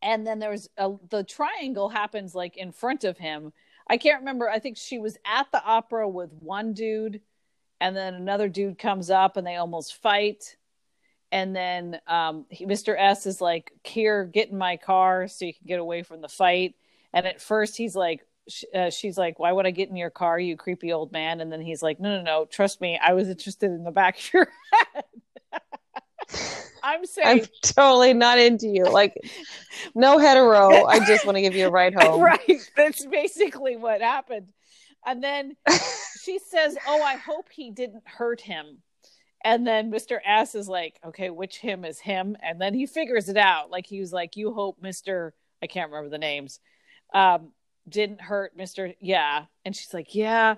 and then there's a, the triangle happens like in front of him. I can't remember. I think she was at the opera with one dude and then another dude comes up and they almost fight. And then um he, mr s is like here get in my car so you can get away from the fight. And at first he's like uh, she's like why would i get in your car you creepy old man? And then he's like no no no trust me i was interested in the back of your head. I'm saying I'm totally not into you. Like, no hetero. I just want to give you a ride home. right. That's basically what happened. And then she says oh i hope he didn't hurt him. And then mr s is like okay which him is him? And then he figures it out. Like he was like you hope mr i can't remember the names um didn't hurt mr yeah and she's like yeah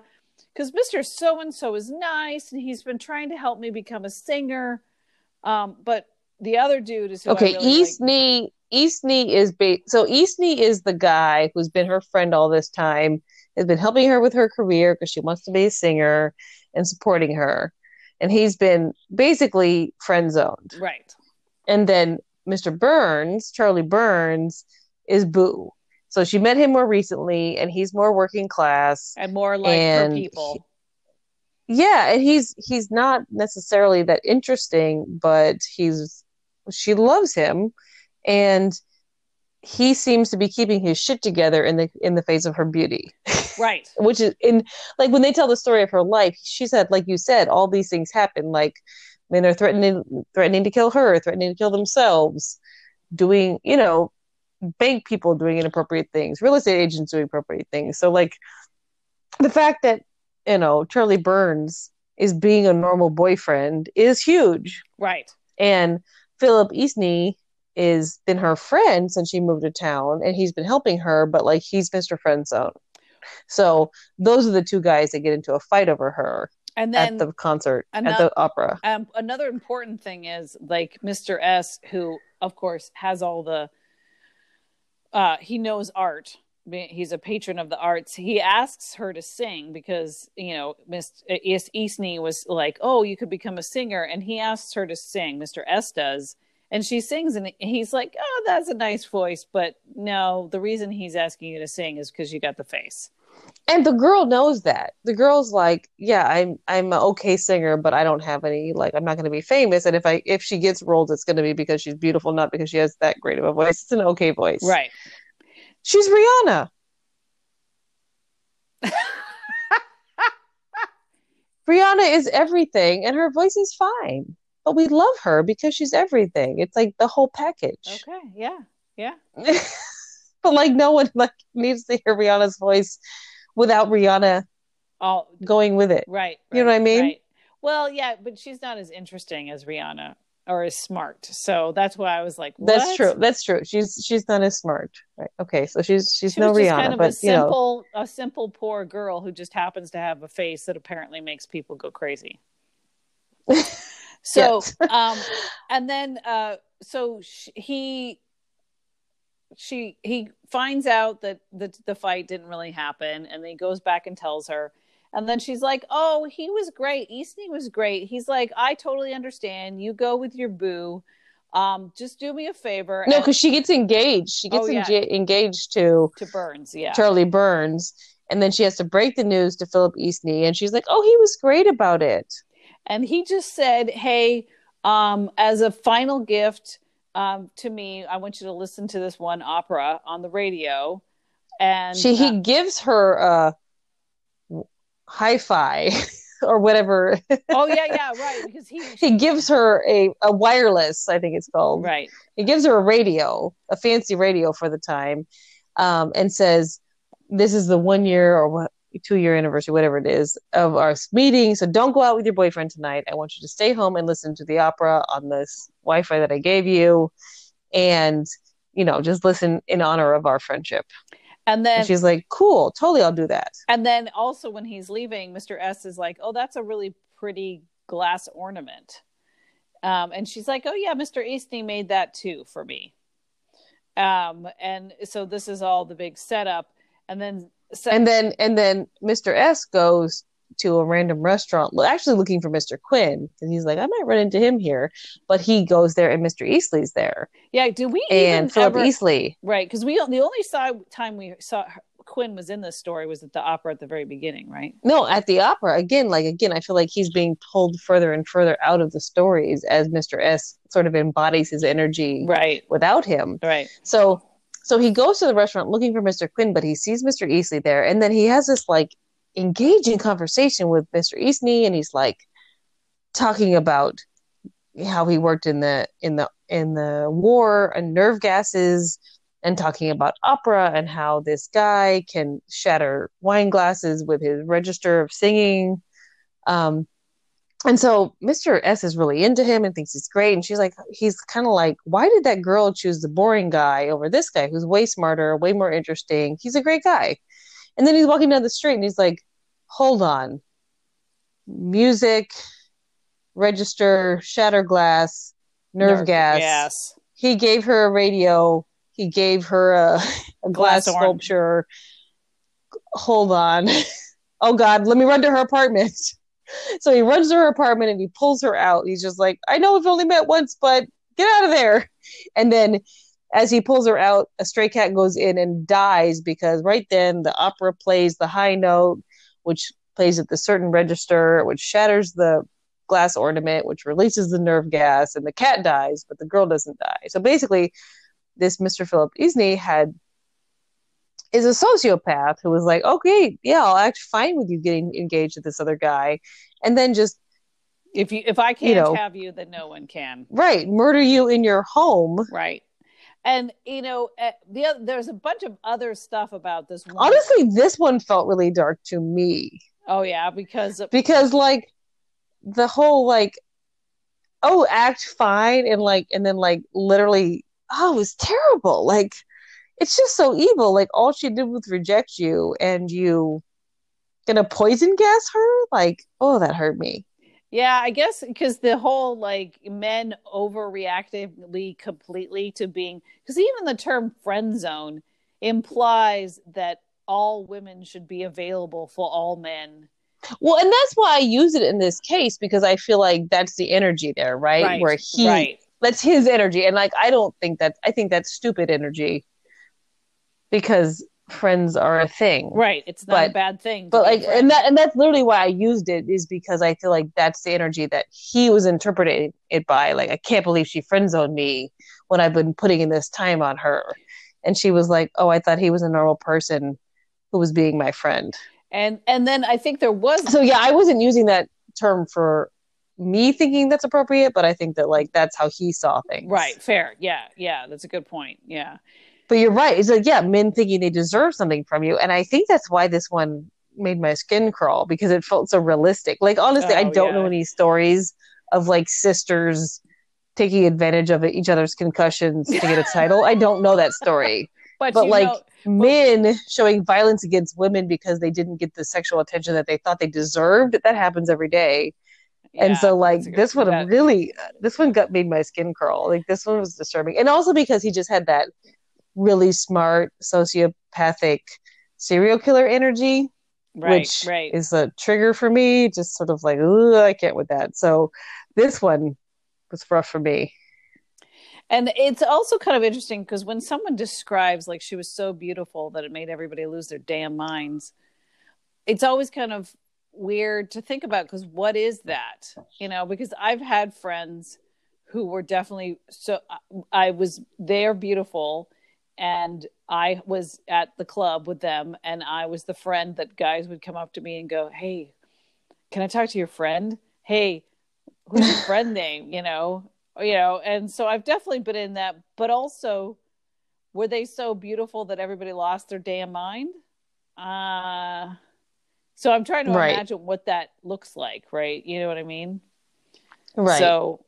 because mr so and so is nice and he's been trying to help me become a singer um but the other dude is who Okay, really East like. Knee. East Knee is ba- so East Knee is the guy who's been her friend all this time. Has been helping her with her career because she wants to be a singer and supporting her, and he's been basically friend zoned. right And then Mr. Burns, Charlie Burns, is Boo. So she met him more recently, and he's more working class. And more like and people. yeah and he's he's not necessarily that interesting but he's she loves him. And he seems to be keeping his shit together in the in the face of her beauty. Right. Which is in like when they tell the story of her life she said like you said all these things happen. Like men are threatening threatening to kill her threatening to kill themselves doing you know bank people doing inappropriate things real estate agents doing appropriate things. So like the fact that you know charlie burns is being a normal boyfriend is huge. Right. And philip eastney is been her friend since she moved to town and he's been helping her but like he's mr friend zone. So those are the two guys that get into a fight over her and then at the concert at the opera. um, another important thing is like Mr. S, who of course has all the, uh, he knows art. He's a patron of the arts. He asks her to sing because you know Miss East Eastney was like, "Oh, you could become a singer," and he asks her to sing. Mr. S does, and she sings, and he's like, "Oh, that's a nice voice," but no, the reason he's asking you to sing is because you got the face. And the girl knows that the girl's like yeah i'm i'm an okay singer but i don't have any like i'm not going to be famous and if i if she gets roles it's going to be because she's beautiful not because she has that great of a voice it's an okay voice Right. she's rihanna rihanna is everything and her voice is fine but we love her because she's everything it's like the whole package Okay. Yeah. Yeah. but like no one like needs to hear rihanna's voice without rihanna All going with it Right. You know what I mean? right. Well, yeah, but she's not as interesting as Rihanna or as smart. So that's why I was like, That's true. That's true. She's she's not as smart. Right. Okay. So she's she's She no Rihanna, kind of but a you know, simple, a simple poor girl who just happens to have a face that apparently makes people go crazy. So, Yes. um, and then, uh, so sh- he, she, he finds out that the the fight didn't really happen, and then he goes back and tells her, and then she's like, "Oh, he was great. Eastney was great." He's like, "I totally understand. You go with your boo. Um, just do me a favor." no, and- because she gets engaged. She gets Oh, yeah. enga- engaged to to Burns, yeah, Charlie Burns, and then she has to break the news to Philip Eastney, and she's like, "Oh, he was great about it." and he just said, "Hey, um, as a final gift." Um, to me, I want you to listen to this one opera on the radio, and she he uh, gives her a hi-fi or whatever. oh yeah, yeah, right, because he, he gives her a a wireless, I think it's called. right, he gives her a radio, a fancy radio for the time, um, and says, "This is the one year or what, two year anniversary, whatever it is, of our meeting. So don't go out with your boyfriend tonight. I want you to stay home and listen to the opera on this Wi-Fi that I gave you, and you know, just listen in honor of our friendship." and then And she's like, "Cool, totally, I'll do that." and then also when he's leaving, Mr. S is like, "Oh, that's a really pretty glass ornament," um, and she's like, "Oh yeah, Mr. Eastney made that too for me." Um, and so this is all the big setup, and then so, And then and then Mr. S goes to a random restaurant, actually looking for Mr. Quin, because he's like, "I might run into him here," but he goes there, and Mr. Eastley's there, yeah, do we and even Philip ever, Eastley. right? Because we the only saw, time we saw her, Quin was in this story was at the opera at the very beginning, right? No, at the opera again. Like again, I feel like he's being pulled further and further out of the stories as Mr. S sort of embodies his energy Right, without him. right. So, so he goes to the restaurant looking for Mr. Quin, but he sees Mr. Eastley there, and then he has this like engaging conversation with Mr. Eastley, and he's like talking about how he worked in the in the in the war and nerve gases and talking about opera and how this guy can shatter wine glasses with his register of singing um and so Mr. S is really into him and thinks he's great. And she's like, he's kind of like, why did that girl choose the boring guy over this guy who's way smarter, way more interesting? He's a great guy. And then he's walking down the street and he's like, hold on. Music, register, shatter glass, nerve, Nerve gas. Yes. He gave her a radio. He gave her a, a glass Glass sculpture. Hold on. oh God, let me run to her apartment. So he runs to her apartment and he pulls her out. He's just like, I know we've only met once, but get out of there. And then as he pulls her out, a stray cat goes in and dies because right then the opera plays the high note, which plays at the certain register, which shatters the glass ornament, which releases the nerve gas, and the cat dies, but the girl doesn't die. So basically, this Mr. Philip Isney had is a sociopath who was like, okay, yeah, I'll act fine with you getting engaged to this other guy, and then just if you if I can't you know, have you, then no one can. Right, murder you in your home. Right. And you know, uh, the other, there's a bunch of other stuff about this. One. Honestly, this one felt really dark to me. Oh yeah, because because like the whole like oh act fine and like and then like literally oh it was terrible like it's just so evil like all she did was reject you and you gonna poison gas her like oh that hurt me yeah, I guess because the whole like men overreactively completely to being because even the term friend zone implies that all women should be available for all men. Well, and that's why I use it in this case because I feel like that's the energy there, right? right Where he right. that's his energy. And like I don't think that I think that's stupid energy because friends are a thing. Right. It's not but, a bad thing. But like and that and that's literally why I used it is because I feel like that's the energy that he was interpreting it by. Like I can't believe she friend zoned me when I've been putting in this time on her. And she was like, Oh, I thought he was a normal person who was being my friend. And and then I think there was So yeah, I wasn't using that term for me thinking that's appropriate, but I think that like that's how he saw things. Right, fair. Yeah, yeah, that's a good point. Yeah. But you're right. It's like, yeah, men thinking they deserve something from you. And I think that's why this one made my skin crawl because it felt so realistic. Like, honestly, oh, I don't yeah. know any stories of like sisters taking advantage of each other's concussions to get a title. I don't know that story. but, but like know, men well, showing violence against women because they didn't get the sexual attention that they thought they deserved, that happens every day. Yeah, and so like this one really this one got made my skin crawl. Like this one was disturbing. And also because he just had that really smart sociopathic serial killer energy right, which right. is a trigger for me just sort of like i can't with that. So this one was rough for me. And it's also kind of interesting because when someone describes like she was so beautiful that it made everybody lose their damn minds it's always kind of weird to think about because what is that you know? Because i've had friends who were definitely so i was they're beautiful and I was at the club with them, and I was the friend that guys would come up to me and go, "Hey, can I talk to your friend? Hey, who's your friend name? You know, you know." And so I've definitely been in that, but also, were they so beautiful that everybody lost their damn mind? Uh so I'm trying to right. imagine what that looks like, right? You know what I mean? Right. So,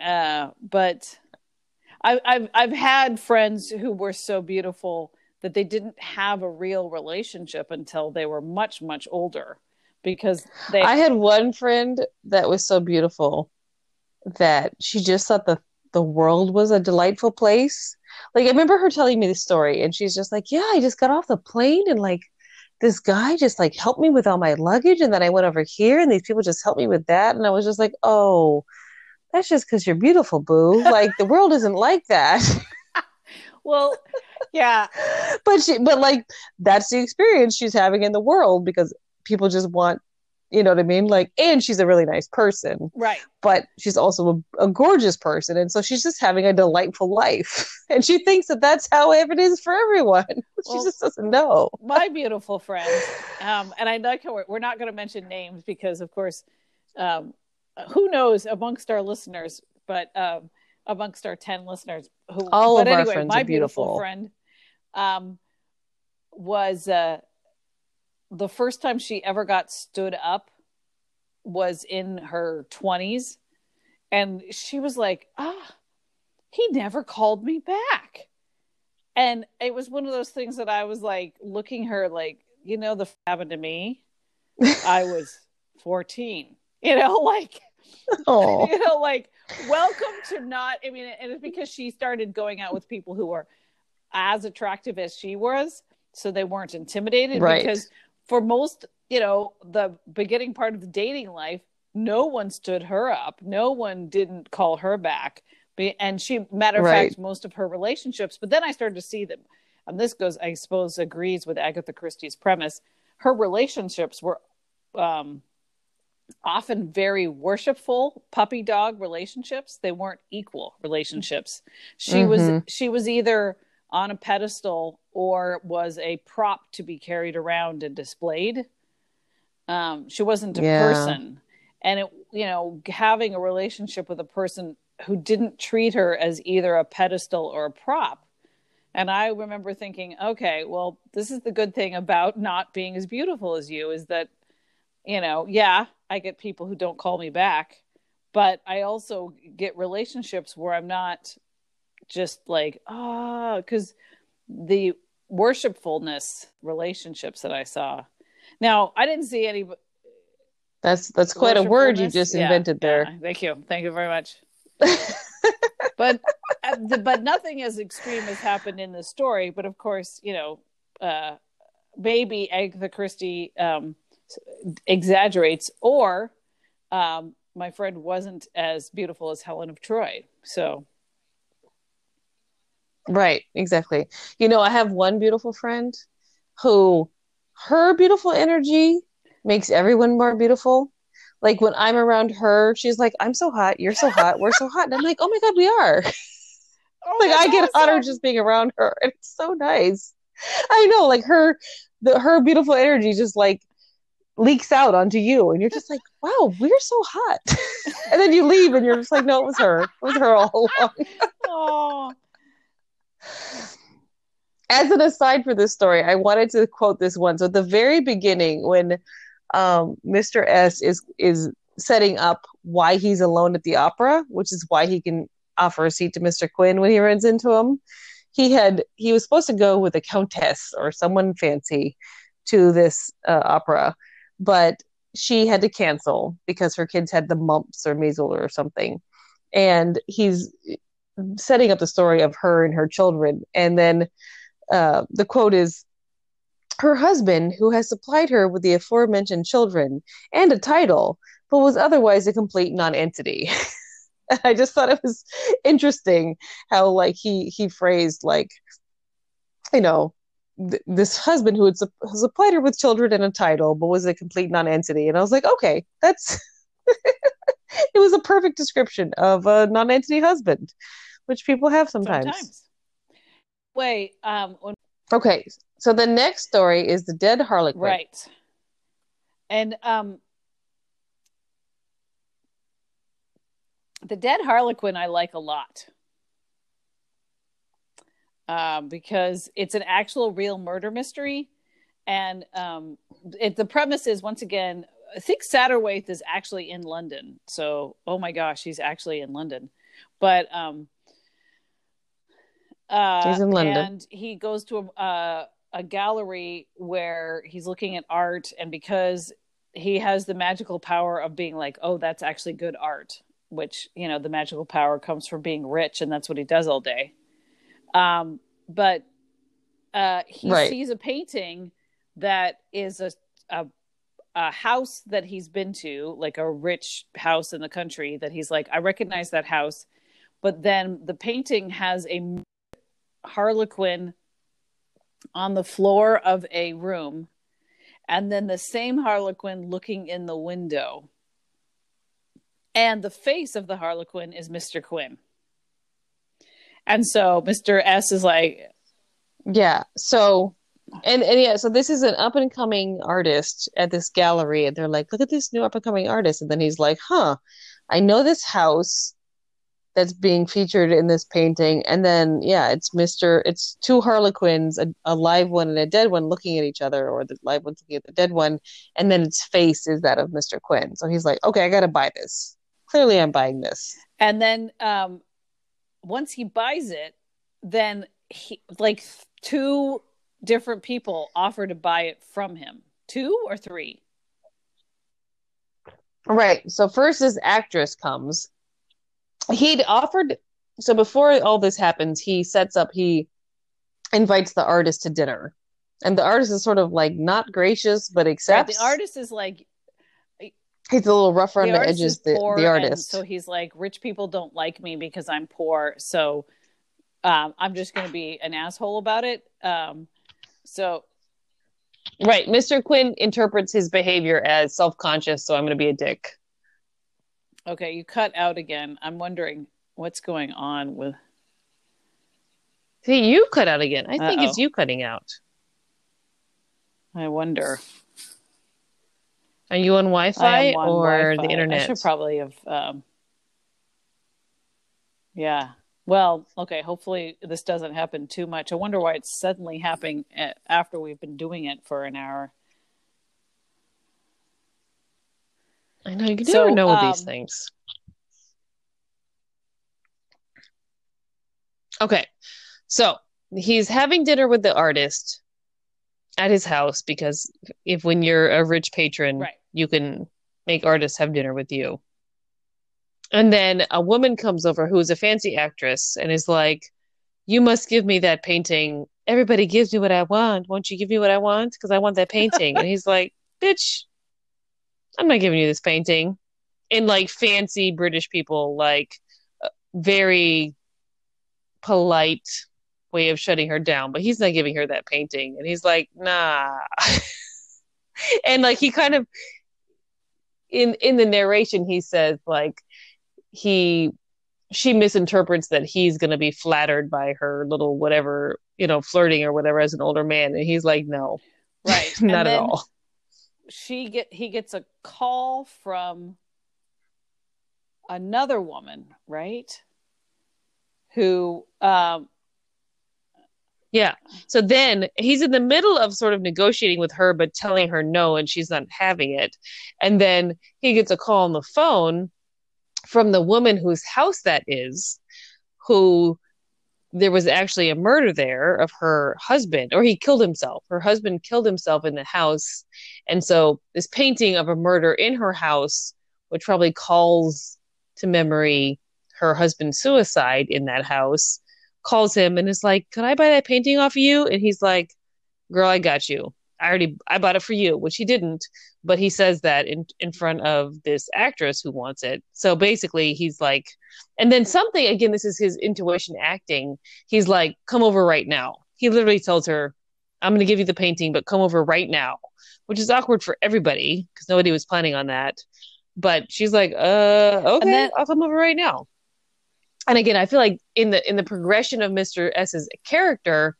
uh, but I, I've I've had friends who were so beautiful that they didn't have a real relationship until they were much much older because they I had one friend that was so beautiful that she just thought the the world was a delightful place. Like I remember her telling me the story and she's just like, "Yeah, I just got off the plane and like this guy just like helped me with all my luggage and then I went over here and these people just helped me with that." And I was just like, "Oh, that's just because you're beautiful, boo. Like the world isn't like that. well, yeah, but she, but like that's the experience she's having in the world because people just want, you know what I mean? Like, and she's a really nice person, right? But she's also a, a gorgeous person, and so she's just having a delightful life, and she thinks that that's how it is for everyone. Well, she just doesn't know. my beautiful friend, um, and I like how we're, we're not going to mention names because, of course. Um, who knows amongst our listeners, but um, amongst our 10 listeners who all but of anyway, our friends my are beautiful. beautiful. friend um, was uh, the first time she ever got stood up was in her 20s and she was like ah he never called me back. And it was one of those things that i was like looking her like you know the happened to me. I was 14 you know like Oh. you know, like welcome to not. I mean, and it's because she started going out with people who were as attractive as she was, so they weren't intimidated. Right. Because for most, you know, the beginning part of the dating life, no one stood her up. No one didn't call her back. and she matter of Right. fact most of her relationships but then i started to see them, and this goes i suppose agrees with agatha christie's premise her relationships were um often very worshipful puppy dog relationships. They weren't equal relationships. She was Mhm. she was either on a pedestal or was a prop to be carried around and displayed. Um she wasn't a Yeah. person. And it you know having a relationship with a person who didn't treat her as either a pedestal or a prop. And i remember thinking okay well this is the good thing about not being as beautiful as you is that you know yeah i get people who don't call me back but i also get relationships where i'm not just like ah because the worshipfulness relationships that i saw now i didn't see any That's that's quite a word you just Yeah, invented there. yeah. thank you thank you very much but uh, but nothing as extreme has happened in the story but of course you know uh maybe agatha christie um exaggerates or um my friend wasn't as beautiful as helen of troy so Right, exactly. You know, I have one beautiful friend who her beautiful energy makes everyone more beautiful. Like when I'm around her, she's like, I'm so hot, you're so hot, we're so hot. And I'm like, oh my God, we are. like I get hotter just being around her. And it's so nice. I know, like her the her beautiful energy just like leaks out onto you and you're just like, wow, we're so hot. and then you leave and you're just like, no, it was her. It was her all along. oh as an aside for this story, I wanted to quote this one. So at the very beginning, when um, Mr. S is is setting up why he's alone at the opera, which is why he can offer a seat to Mr. Quin when he runs into him, he had he was supposed to go with a countess or someone fancy to this uh, opera, but she had to cancel because her kids had the mumps or measles or something, and he's setting up the story of her and her children, and then uh, the quote is her husband, who has supplied her with the aforementioned children and a title, but was otherwise a complete non-entity. I just thought it was interesting how like he he phrased like you know th- this husband who had su- supplied her with children and a title but was a complete non-entity and I was like okay that's it was a perfect description of a non-entity husband which people have sometimes. sometimes wait um when, Okay, so the next story is the dead harlequin. right and um the dead harlequin i like a lot um, because it's an actual real murder mystery. And um, it, the premise is once again i think satterthwaite is actually in london. So oh my gosh he's actually in london. But um uh, He's in London. and he goes to a, uh, a gallery where he's looking at art. And because he has the magical power of being like oh that's actually good art which you know the magical power comes from being rich and that's what he does all day um but uh he Right. sees a painting that is a, a a house that he's been to like a rich house in the country that he's like i recognize that house. But then the painting has a harlequin on the floor of a room and then the same harlequin looking in the window. And the face of the harlequin is mr quin and so mr s is like Yeah. So, and and yeah, so this is an up and coming artist at this gallery, and they're like, "Look at this new up and coming artist," and then he's like, "Huh, I know this house that's being featured in this painting," and then yeah, it's Mister, it's two harlequins, a, a live one and a dead one, looking at each other, or the live one looking at the dead one, and then its face is that of Mister Quin. So he's like, "Okay, I got to buy this. Clearly, I'm buying this." and then um once he buys it then he like two different people offer to buy it from him two or three Right. So first this actress comes. He'd offered so before all this happens, he sets up he invites the artist to dinner. And the artist is sort of like not gracious but Right, accepts. the artist is like He's a little rough around the, artist edges, the, the artist. so he's like, rich people don't like me because I'm poor, so um, I'm just going to be an asshole about it. Um, so right. Mr. Quin interprets his behavior as self conscious, so I'm going to be a dick. okay, you cut out again. I'm wondering what's going on with. See, you cut out again. I think Uh-oh. it's you cutting out. I wonder. Are you on Wi-Fi on or Wi-Fi. the internet? I should probably have. Um, yeah. Well, okay. Hopefully, this doesn't happen too much. I wonder why it's suddenly happening after we've been doing it for an hour. I know you So, never know with these um, things. Okay, so he's having dinner with the artist at his house because if when you're a rich patron, Right. You can make artists have dinner with you. And then a woman comes over who is a fancy actress and is like, "You must give me that painting. Everybody gives me what I want. Won't you give me what I want? Because I want that painting." and he's like, "Bitch, I'm not giving you this painting. And like fancy British people, like uh, very polite way of shutting her down, but he's not giving her that painting. And he's like, nah. and like he kind of in in the narration he says like he she misinterprets that he's going to be flattered by her little whatever you know flirting or whatever as an older man and he's like no Right. not at all She get he gets a call from another woman, right? Who um Yeah. So then he's in the middle of sort of negotiating with her, but telling her no, and she's not having it. And then he gets a call on the phone from the woman whose house that is, who there was actually a murder there of her husband, or he killed himself. Her husband killed himself in the house. And so this painting of a murder in her house, which probably calls to memory her husband's suicide in that house, calls him and is like, "Can I buy that painting off of you? And he's like, Girl, I got you. I already I bought it for you, which he didn't, but he says that in in front of this actress who wants it. So basically he's like and then something again, this is his intuition acting. He's like, Come over right now. He literally tells her, I'm gonna give you the painting, but come over right now. Which is awkward for everybody because nobody was planning on that. But she's like, uh, okay, then- I'll come over right now and again i feel like in the in the progression of mr s's character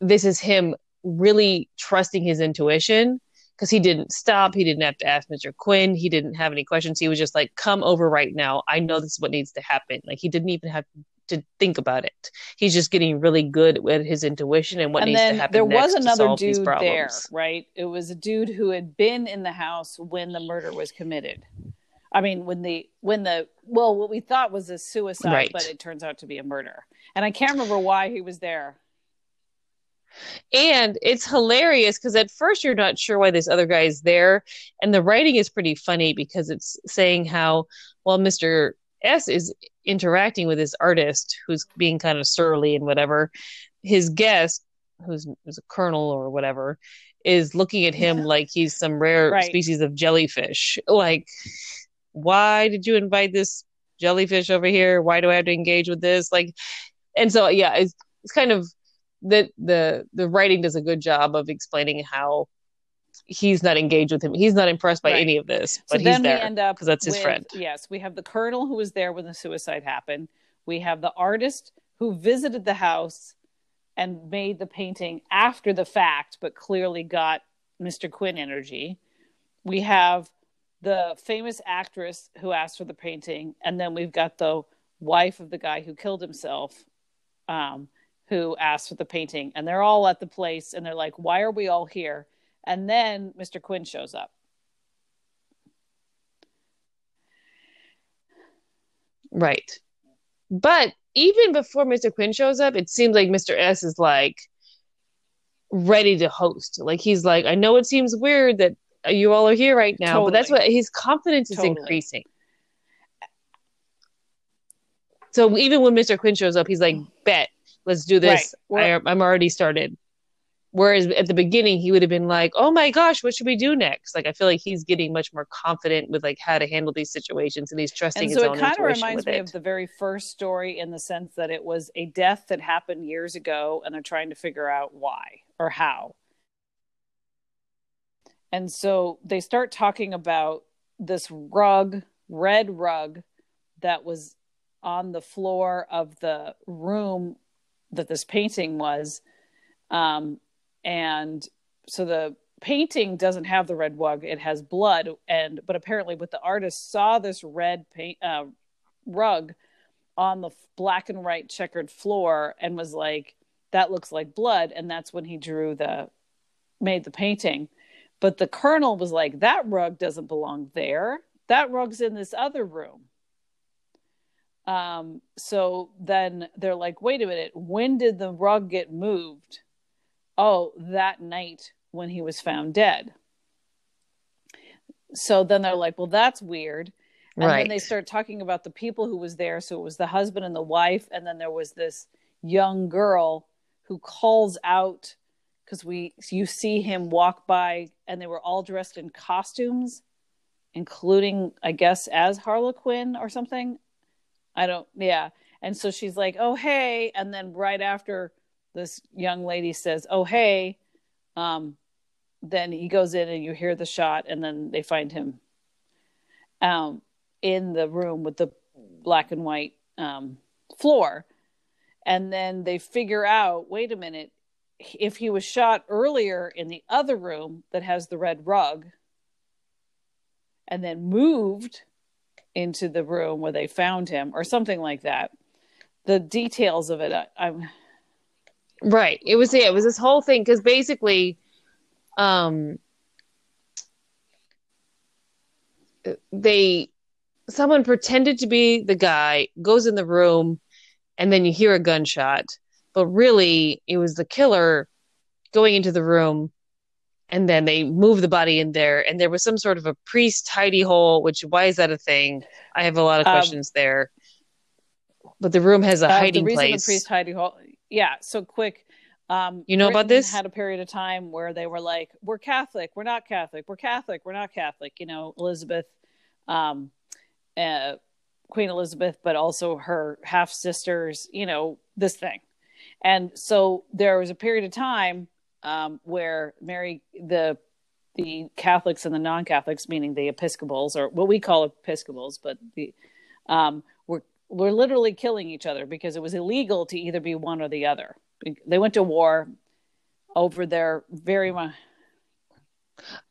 this is him really trusting his intuition because he didn't stop he didn't have to ask mr quin he didn't have any questions he was just like come over right now i know this is what needs to happen like he didn't even have to think about it he's just getting really good with his intuition and what and needs to happen there was another dude there, right? It was a dude who had been in the house when the murder was committed. I mean, when the when the well, what we thought was a suicide, Right. but it turns out to be a murder. And I can't remember why he was there. And it's hilarious because at first you're not sure why this other guy is there. And the writing is pretty funny because it's saying how, well, Mr. S is interacting with this artist who's being kind of surly and whatever. His guest, who's, who's a colonel or whatever, is looking at him like he's some rare Right. species of jellyfish. Like, why did you invite this jellyfish over here? Why do I have to engage with this? Like, and so yeah, it's it's kind of the the the writing does a good job of explaining how he's not engaged with him. He's not impressed by Right. any of this, So but he's then we there end up because that's his with- friend. Yes, we have the colonel who was there when the suicide happened. We have the artist who visited the house and made the painting after the fact, but clearly got Mr. Quin energy. We have the famous actress who asked for the painting, and then we've got the wife of the guy who killed himself, um, who asked for the painting, and they're all at the place, and they're like, "Why are we all here?" And then Mr. Quin shows up. Right. But even before Mr. Quin shows up, it seems like Mr. S is like ready to host. Like he's like, I know it seems weird that you all are here right now, but that's what his confidence is Totally. increasing. So even when Mr. Quin shows up, he's like, "Bet, let's do this. Right. I, I'm already started." Whereas at the beginning, he would have been like, "Oh my gosh, what should we do next?" Like I feel like he's getting much more confident with like how to handle these situations, and he's trusting and so it kind of reminds me it. of the very first story in the sense that it was a death that happened years ago and they're trying to figure out why or how and so they start talking about this rug red rug that was on the floor of the room that this painting was. Um, and so the painting doesn't have the red rug it has blood. And but apparently what the artist saw this red paint uh, rug on the black and white checkered floor and was like that looks like blood. And that's when he drew the made the painting but the colonel was like that rug doesn't belong there. That rug's in this other room. Um so then they're like wait a minute. When did the rug get moved? Oh that night when he was found dead. So then they're like well that's weird. And right. then they start talking about the people who was there. So it was the husband and the wife. And then there was this young girl who calls out because we you see him walk by and they were all dressed in costumes including i guess as harlequin or something. I don't yeah. And so she's like oh hey. And then right after this young lady says oh hey um then he goes in and you hear the shot and then they find him um in the room with the black and white um floor. And then they figure out wait a minute if he was shot earlier in the other room that has the red rug and then moved into the room where they found him or something like that the details of it I, i'm Right. It was yeah, it was this whole thing because basically, um, they someone pretended to be the guy goes in the room, and then you hear a gunshot, but really it was the killer going into the room, and then they move the body in there, and there was some sort of a priest hidey hole. Which why is that a thing? I have a lot of Um, questions there. But the room has a uh, hiding the reason place. the priest hiding hole yeah so quick um You know about this? had a period of time where they were like we're catholic we're not catholic we're catholic we're not catholic you know elizabeth um uh, queen elizabeth but also her half sisters you know this thing and so there was a period of time um where mary the the catholics and the non-catholics meaning the episcopals or what we call episcopals but the um were were literally killing each other because it was illegal to either be one or the other they went to war over their very much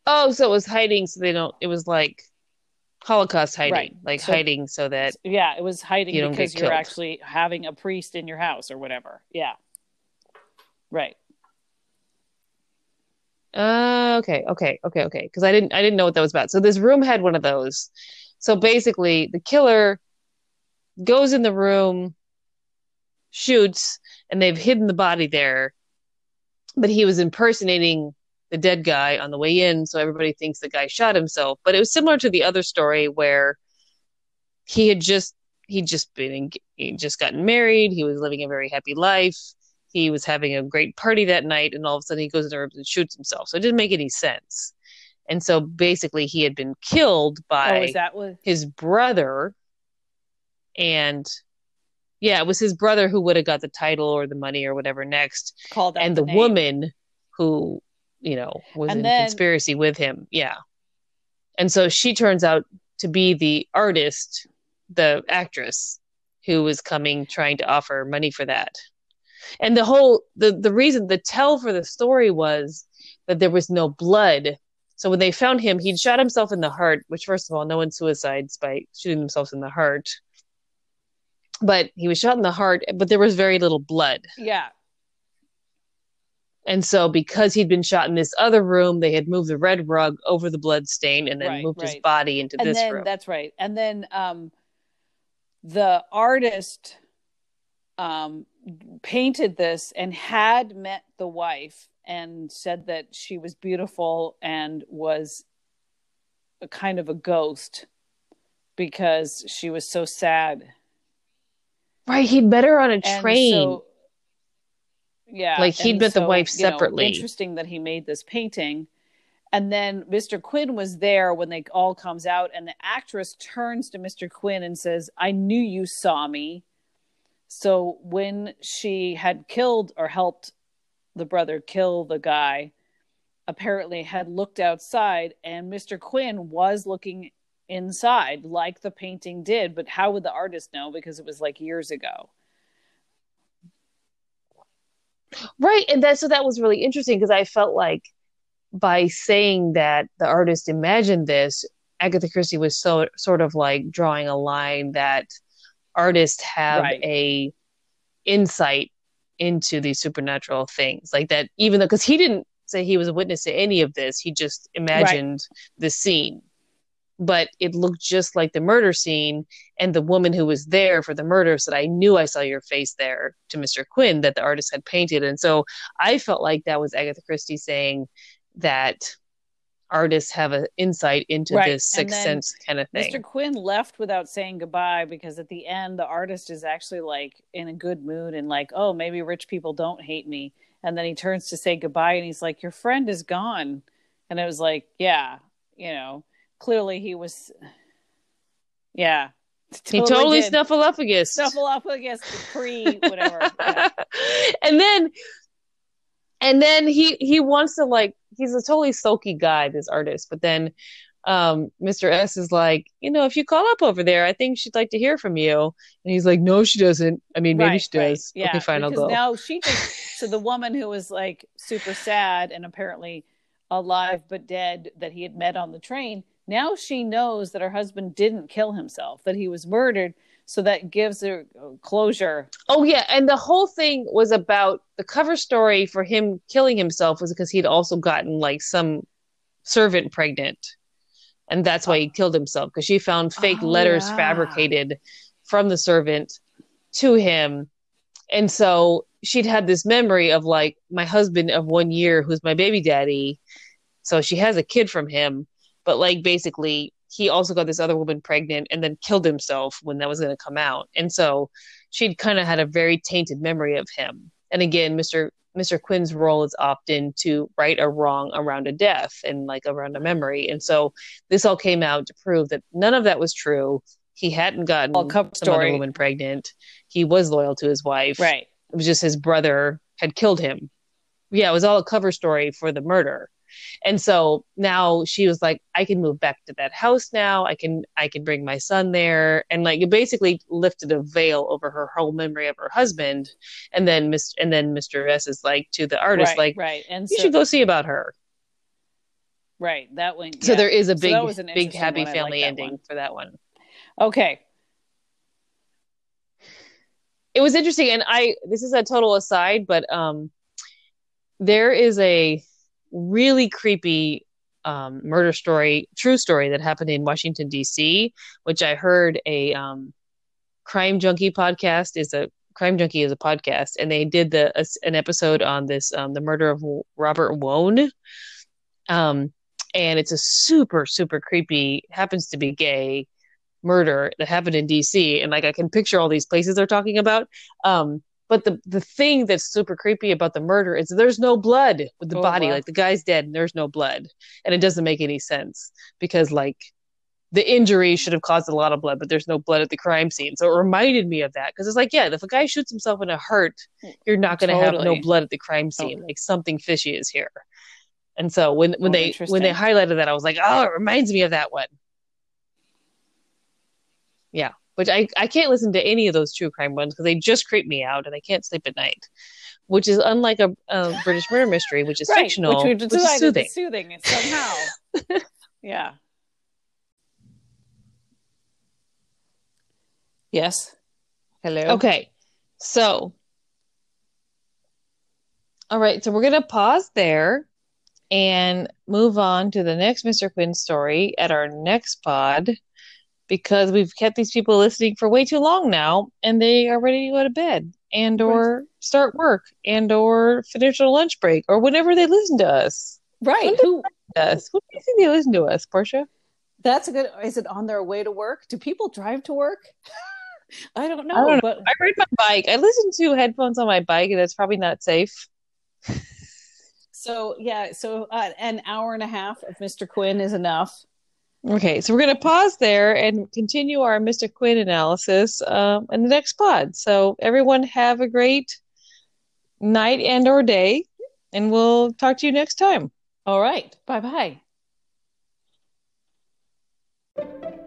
Oh, so it was hiding so they don't it was like Holocaust hiding. Right. Like So- hiding so that yeah it was hiding You because you're actually having a priest in your house or whatever yeah right uh, okay, okay, okay, okay. Because I didn't I didn't know what that was about. So this room had one of those. So basically the killer goes in the room, shoots, and they've hidden the body there. But he was impersonating the dead guy on the way in, so everybody thinks the guy shot himself. But it was similar to the other story where he had just he'd just been en- he'd just gotten married. He was living a very happy life. He was having a great party that night, and all of a sudden he goes in the room and shoots himself. So it didn't make any sense. And so basically, he had been killed by oh that what his brother. And yeah it was his brother who would have got the title or the money or whatever next. Called and the woman who you know was And in then- conspiracy with him. Yeah. And so she turns out to be the artist the actress who was coming trying to offer money for that and the whole the the reason the tell for the story was that there was no blood. So when they found him he'd shot himself in the heart which first of all no one suicides by shooting themselves in the heart. But he was shot in the heart but there was very little blood. Yeah. And so because he'd been shot in this other room they had moved the red rug over the blood stain and then Right, moved his body into and this then room. that's right. And then um the artist um painted this and had met the wife and said that she was beautiful and was a kind of a ghost because she was so sad right he'd met her on a And train so- Yeah, Like, he'd met the so, wife you know, separately. interesting that he made this painting, and then Mr. Quin was there when they all comes out, and the actress turns to Mr. Quin and says, "I knew you saw me." So when she had killed or helped the brother kill the guy, apparently had looked outside, and Mr. Quin was looking inside like the painting did. But how would the artist know? Because it was like years ago. Right. And that so that was really interesting because I felt like by saying that the artist imagined this, Agatha Christie was so sort of like drawing a line that artists have Right. a insight into these supernatural things. Like that even though because he didn't say he was a witness to any of this, he just imagined the scene. But it looked just like the murder scene, and the woman who was there for the murder said, I knew I saw your face there to Mr. Quin that the artist had painted. And so I felt like that was Agatha Christie saying that artists have an insight into Right. this sixth sense kind of thing. Mr. Quin left without saying goodbye because at the end the artist is actually like in a good mood and like, oh, maybe rich people don't hate me. And then he turns to say goodbye and he's like, Your friend is gone. And it was like, yeah, you know, clearly he was Yeah. he totally did. snuffleupagus. Snuffleupagus pre whatever. Yeah. and then and then he he wants to like he's a totally sulky guy this artist but then um mr s is like you know if you call up over there i think she'd like to hear from you and he's like no she doesn't i mean maybe Right, she right. does Yeah, okay fine i'll go Now she just so the woman who was like super sad and apparently alive but dead that he had met on the train. Now she knows that her husband didn't kill himself, that he was murdered. So that gives her uh, closure. oh yeah. And the whole thing was about the cover story for him killing himself was because he'd also gotten like some servant pregnant. And that's why he oh. killed himself because she found fake Oh, letters yeah. fabricated from the servant to him. And so she'd had this memory of like my husband of one year who's my baby daddy. So she has a kid from him. But like basically he also got this other woman pregnant and then killed himself when that was going to come out and so she'd kind of had a very tainted memory of him and again mr mr quin's role is often to right a wrong around a death and like around a memory and so this all came out to prove that none of that was true he hadn't gotten All cover some other story. woman pregnant he was loyal to his wife Right. it was just his brother had killed him. Yeah, it was all a cover story for the murder. And so now she was like, I can move back to that house now. I can I can bring my son there. And like it basically lifted a veil over her whole memory of her husband. And then Miss and then Mr. S is like to the artist, right, like, right. And you so, should go see about her. right. That went So there is a big an big happy one. I like family ending one. for that one. Okay. it was interesting and i this is a total aside but um there is a really creepy um murder story true story that happened in washington dc which i heard a um crime junkie podcast is a crime junkie is a podcast and they did the a, an episode on this um the murder of robert wone um and it's a super super creepy happens to be gay murder that happened in DC and like I can picture all these places they're talking about. Um but the the thing that's super creepy about the murder is there's no blood with the Oh, body. wow. like the guy's dead and there's no blood. And it doesn't make any sense because like the injury should have caused a lot of blood but there's no blood at the crime scene. So it reminded me of that because it's like yeah if a guy shoots himself in a heart you're not going to have no blood at the crime oh. scene. Like something fishy is here. And so when when Oh, they when they highlighted that I was like oh it reminds me of that one. Yeah, which I I can't listen to any of those true crime ones because they just creep me out and I can't sleep at night. Which is unlike a, a British murder mystery, which is Right. fictional, Which we which, is decided soothing. is soothing somehow. yeah. Yes. Hello. Okay, so all right, so we're gonna pause there and move on to the next Mr. Quin story at our next pod because we've kept these people listening for way too long now and they are ready to go to bed and or start work and or finish their lunch break or whenever they listen to us. Right. Who? us. What do you think they listen to us, Portia? That's a good. Is it on their way to work? Do people drive to work? I don't know. I don't know. But I ride my bike. I listen to headphones on my bike, and that's probably not safe. so yeah, so uh, an hour and a half of Mr. Quin is enough. Okay, so we're going to pause there and continue our Mr. Quin analysis um, in the next pod. So everyone have a great night and or day, and we'll talk to you next time. All right. Bye bye.